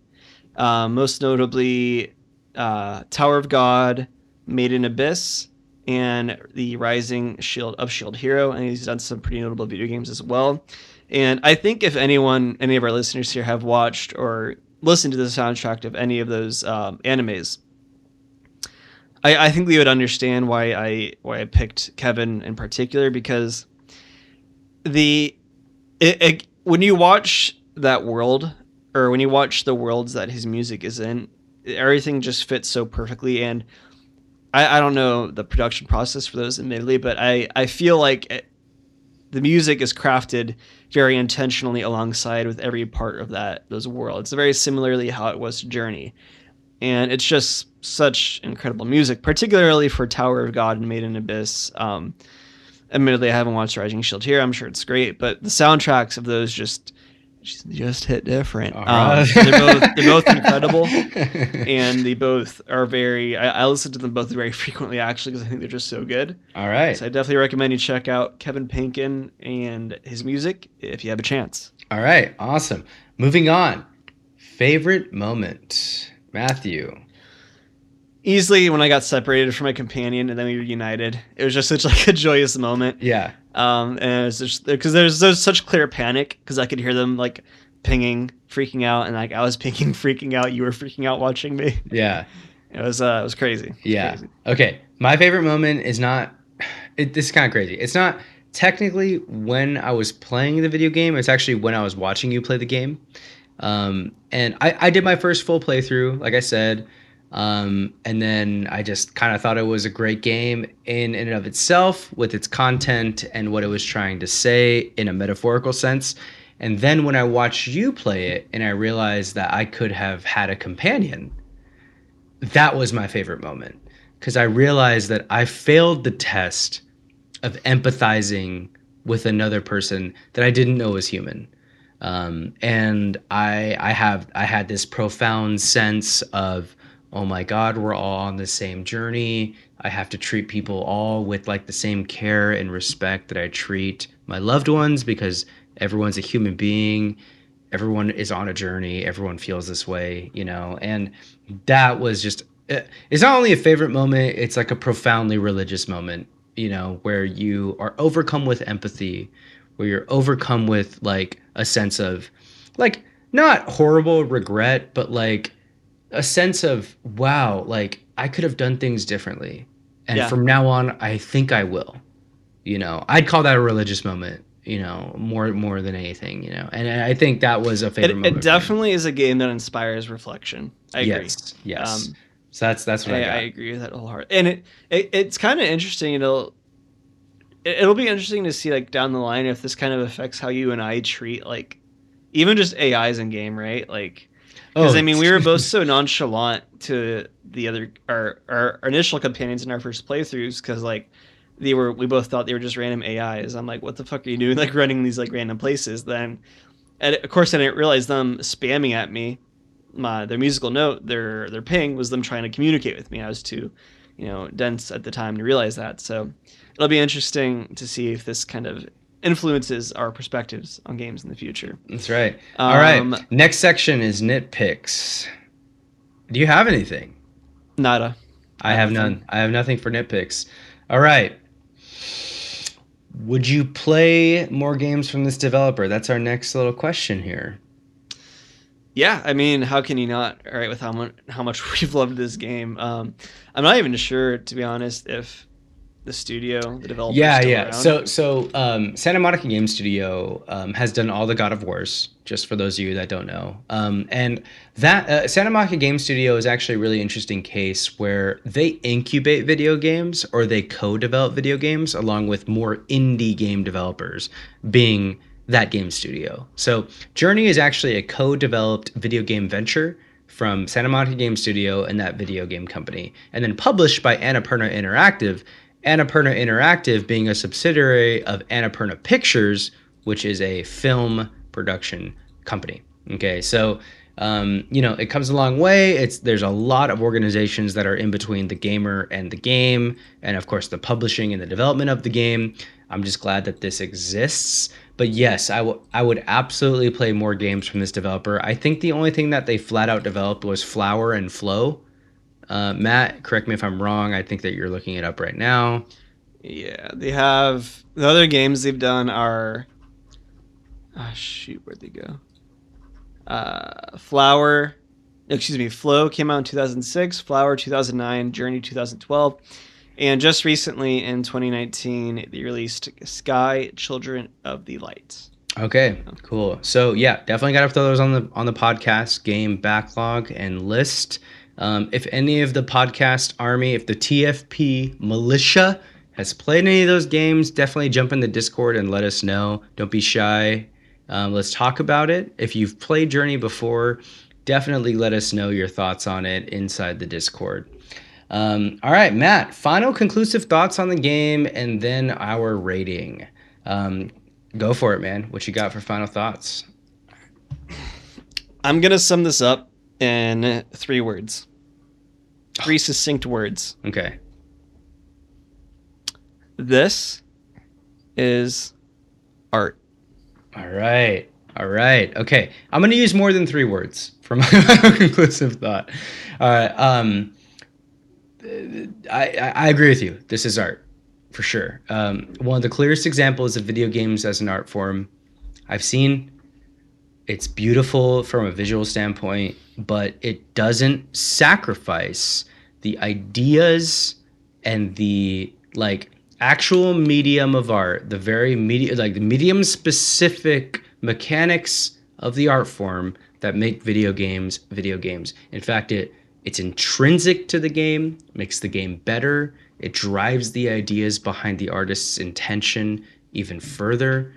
Uh, most notably, uh, Tower of God, Made in Abyss, and the Rising Shield of Shield Hero. And he's done some pretty notable video games as well. And I think if anyone, any of our listeners here, have watched or listened to the soundtrack of any of those um, animes, I, I think we would understand why I why I picked Kevin in particular because the it, it, when you watch that world or when you watch the worlds that his music is in, everything just fits so perfectly. And I, I don't know the production process for those, admittedly, but I I feel like it, the music is crafted very intentionally alongside with every part of that those worlds. Very similarly how it was to Journey and it's just such incredible music, particularly for Tower of God and Made in Abyss. Um, admittedly, I haven't watched Rising Shield here. I'm sure it's great, but the soundtracks of those just just, just hit different. Um, they're both they're both incredible, and they both are very. I, I listen to them both very frequently actually because I think they're just so good. all right So I definitely recommend you check out Kevin Penkin and his music if you have a chance. all right awesome moving on favorite moment matthew Easily, when I got separated from my companion and then we were united, it was just such like a joyous moment. yeah Um, and it's just because there's there's such clear panic because I could hear them like pinging, freaking out, and like I was pinging, freaking out. You were freaking out watching me. yeah It was uh, it was crazy. It was Yeah. crazy. Okay. My favorite moment is not. It, this is kind of crazy. It's not technically when I was playing the video game. It's actually when I was watching you play the game. Um, and I, I did my first full playthrough, like I said. Um, and then I just kind of thought it was a great game in, and of itself with its content and what it was trying to say in a metaphorical sense. And then when I watched you play it and I realized that I could have had a companion, that was my favorite moment because I realized that I failed the test of empathizing with another person that I didn't know was human. Um, and I I have I had this profound sense of oh my god we're all on the same journey. I have to treat people all with like the same care and respect that i treat my loved ones because everyone's a human being. Everyone is on a journey. Everyone feels this way you know? And that was just eh, it's not only a favorite moment it's like a profoundly religious moment you know where you are overcome with empathy where you're overcome with like a sense of like not horrible regret but like a sense of wow like i could have done things differently. And yeah. from now on i think i will. You know i'd call that a religious moment you know more more than anything you know. And i think that was a favorite it, it definitely is a game that inspires reflection. I agree. Yes yes. Um, so that's that's what I, I, I, agree with that wholeheartedly. And it, it it's kind of interesting it'll it'll be interesting to see like down the line if this kind of affects how you and i treat like even just ais in game right? Like because oh, I mean, we were both so nonchalant to the other our, our initial companions in our first playthroughs because like they were we both thought they were just random AIs. I'm like, what the fuck are you doing? Like running these like random places. Then, and of course, I didn't realize them spamming at me. My their musical note, their their ping was them trying to communicate with me. I was too, you know, dense at the time to realize that. So it'll be interesting to see if this kind of influences our perspectives on games in the future. That's right. Um, All right. Next section is nitpicks. Do you have anything? Nada. I have none. I have nothing for nitpicks. All right. Would you play more games from this developer? That's our next little question here. Yeah, I mean, how can you not? All right, with how much how much we've loved this game, um, I'm not even sure, to be honest, if the studio, the developer. Yeah, yeah. Around? So, so um, Santa Monica Game Studio um, has done all the God of Wars. Just for those of you that don't know, um, and that uh, Santa Monica Game Studio is actually a really interesting case where they incubate video games or they co-develop video games along with more indie game developers, being that game studio. So, Journey is actually a co-developed video game venture from Santa Monica Game Studio and that video game company, and then published by Annapurna Interactive Annapurna Interactive being a subsidiary of Annapurna Pictures, which is a film production company. Okay, so um, you know it comes a long way. It's there's a lot of organizations that are in between the gamer and the game, and of course the publishing and the development of the game. I'm just glad that this exists. But yes, I, w- I would absolutely play more games from this developer. I think the only thing that they flat out developed was Flower and Flow, uh, Matt, correct me if I'm wrong. I think that you're looking it up right now. Yeah, they have the other games they've done are. Ah, oh, shoot, where'd they go? Uh, Flower, excuse me, Flow came out in 2006. Flower 2009. Journey 2012. And just recently in 2019, they released Sky Children of the Light. Okay, cool. So yeah, definitely got to throw those on the on the podcast game backlog and list. Um, if any of the podcast army, if the TFP militia has played any of those games, definitely jump in the Discord and let us know. Don't be shy. Um, let's talk about it. If you've played Journey before, definitely let us know your thoughts on it inside the Discord. Um, all right, Matt, final conclusive thoughts on the game and then our rating. Um, go for it, man. What you got for final thoughts? I'm going to sum this up in three words. Three succinct words. Okay. This is art. All right. All right. Okay. I'm going to use more than three words for my conclusive thought. All right. Um, I, I agree with you. This is art for sure. Um, one of the clearest examples of video games as an art form I've seen. It's beautiful from a visual standpoint but it doesn't sacrifice the ideas and the like actual medium of art, the very medium, like the medium specific mechanics of the art form that make video games video games. In fact, it it's intrinsic to the game, makes the game better. It drives the ideas behind the artist's intention even further.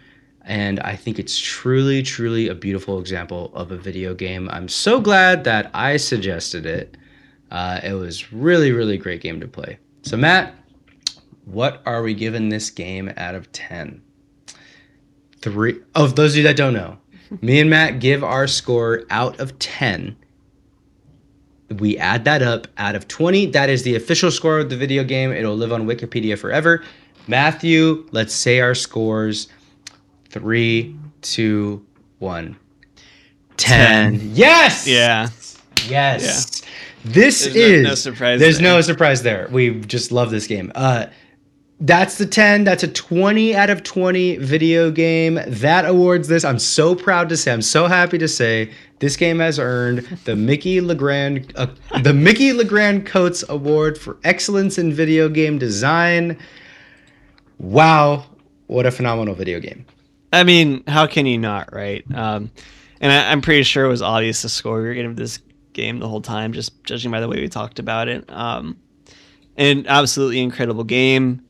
And I think it's truly, truly a beautiful example of a video game. I'm so glad that I suggested it. Uh, it was really, really great game to play. So, Matt, what are we giving this game out of 10? Three. Of oh, those of you that don't know, me and Matt give our score out of 10. We add that up out of 20. That is the official score of the video game. It'll live on Wikipedia forever. Matthew, let's say our scores. Three, two, one. 10. 10. Yes! Yeah. Yes. Yeah. This there's is no, no surprise. There's there. no surprise there. We just love this game. Uh that's the 10. That's a 20 out of 20 video game. That awards this. I'm so proud to say, I'm so happy to say this game has earned the Mickey Legrand uh, the Mickey Legrand Coates Award for excellence in video game design. Wow, what a phenomenal video game. I mean, how can you not, right? Um, and I, am pretty sure it was obvious the score we were getting this game the whole time, just judging by the way we talked about it. Um, an absolutely incredible game,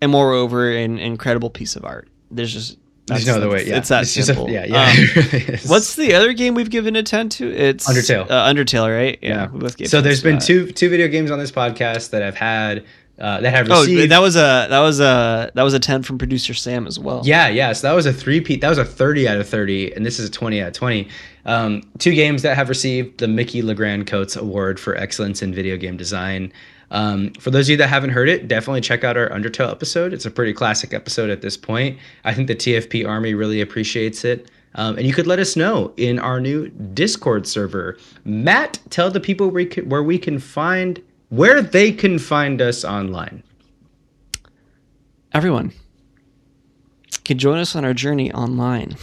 and moreover, an incredible piece of art. There's just there's no other way. Yeah, it's that it's simple. A, yeah, yeah. Um, what's the other game we've given a ten to? It's Undertale. Uh, Undertale, right? Yeah. yeah. so there's been two two video games on this podcast that I've had uh, that have received. Oh, that was a that was a that was a ten from producer Sam as well. Yeah, yeah. So that was a three peat. That was a thirty out of thirty, and this is a twenty out of twenty. Um, two games that have received the Mickey Legrand Coates Award for excellence in video game design. Um, for those of you that haven't heard it, definitely check out our Undertale episode. It's a pretty classic episode at this point. I think the TFP Army really appreciates it. Um, and you could let us know in our new Discord server. Matt, tell the people where we can, where we can find where they can find us online. Everyone can join us on our journey online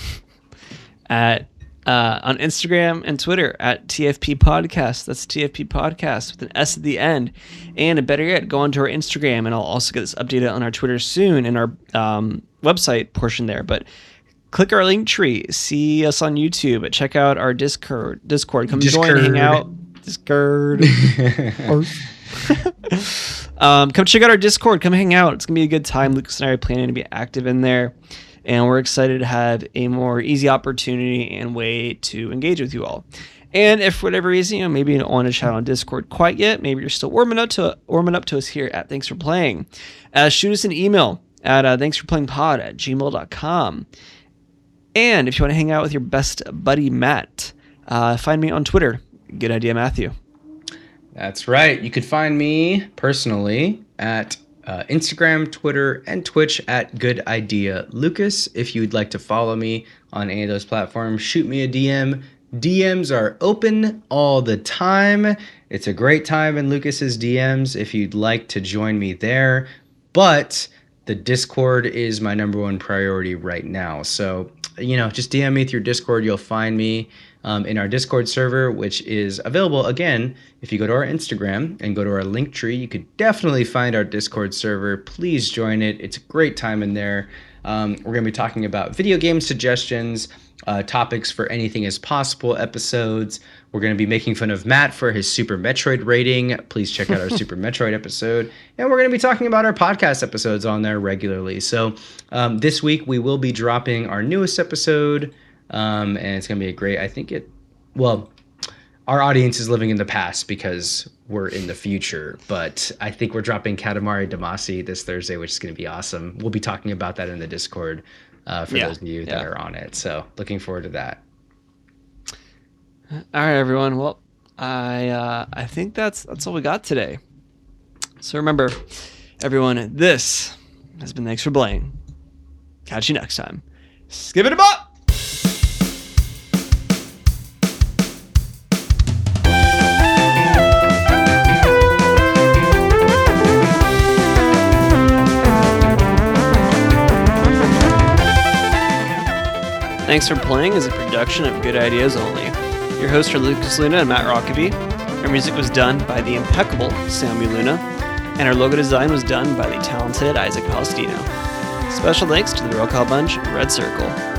at uh, on Instagram and Twitter at TFP Podcast. That's TFP Podcast with an S at the end. And better yet, go onto our Instagram, and I'll also get this updated on our Twitter soon in our um, website portion there. But click our link tree, see us on YouTube, check out our Discord. Discord, come Discord. join, hang out. Discord. um, come check out our Discord. Come hang out. It's gonna be a good time. Lucas and I are planning to be active in there and we're excited to have a more easy opportunity and way to engage with you all. And if for whatever reason, you know, maybe you don't want to chat on Discord quite yet, maybe you're still warming up to warming up to us here at Thanks for Playing. Uh, shoot us an email at uh, thanks for playing pod at gmail.com. And if you want to hang out with your best buddy Matt, uh, find me on Twitter. Good idea, Matthew. That's right. You could find me personally at uh, Instagram, Twitter, and Twitch at Good Idea Lucas. If you'd like to follow me on any of those platforms, shoot me a DM. DMs are open all the time. It's a great time in Lucas's DMs if you'd like to join me there. But the Discord is my number one priority right now. So, you know, just DM me through Discord. You'll find me um, in our Discord server, which is available again. If you go to our Instagram and go to our link tree, you could definitely find our Discord server. Please join it. It's a great time in there. Um, we're going to be talking about video game suggestions, uh, topics for anything as possible episodes. We're going to be making fun of Matt for his Super Metroid rating. Please check out our Super Metroid episode. And we're going to be talking about our podcast episodes on there regularly. So um, this week we will be dropping our newest episode um, and it's gonna be a great. I think it. Well, our audience is living in the past because we're in the future. But I think we're dropping Katamari Damacy this Thursday, which is gonna be awesome. We'll be talking about that in the Discord uh, for yeah, those of you yeah. that are on it. So looking forward to that. All right, everyone. Well, I uh, I think that's that's all we got today. So remember, everyone, this has been thanks for playing. Catch you next time. Skip it up. Thanks for Playing is a production of Good Ideas Only. Your hosts are Lucas Luna and Matt Rockaby. Our music was done by the impeccable Sammy Luna. And our logo design was done by the talented Isaac Palestino. Special thanks to the Roll Call Bunch Red Circle.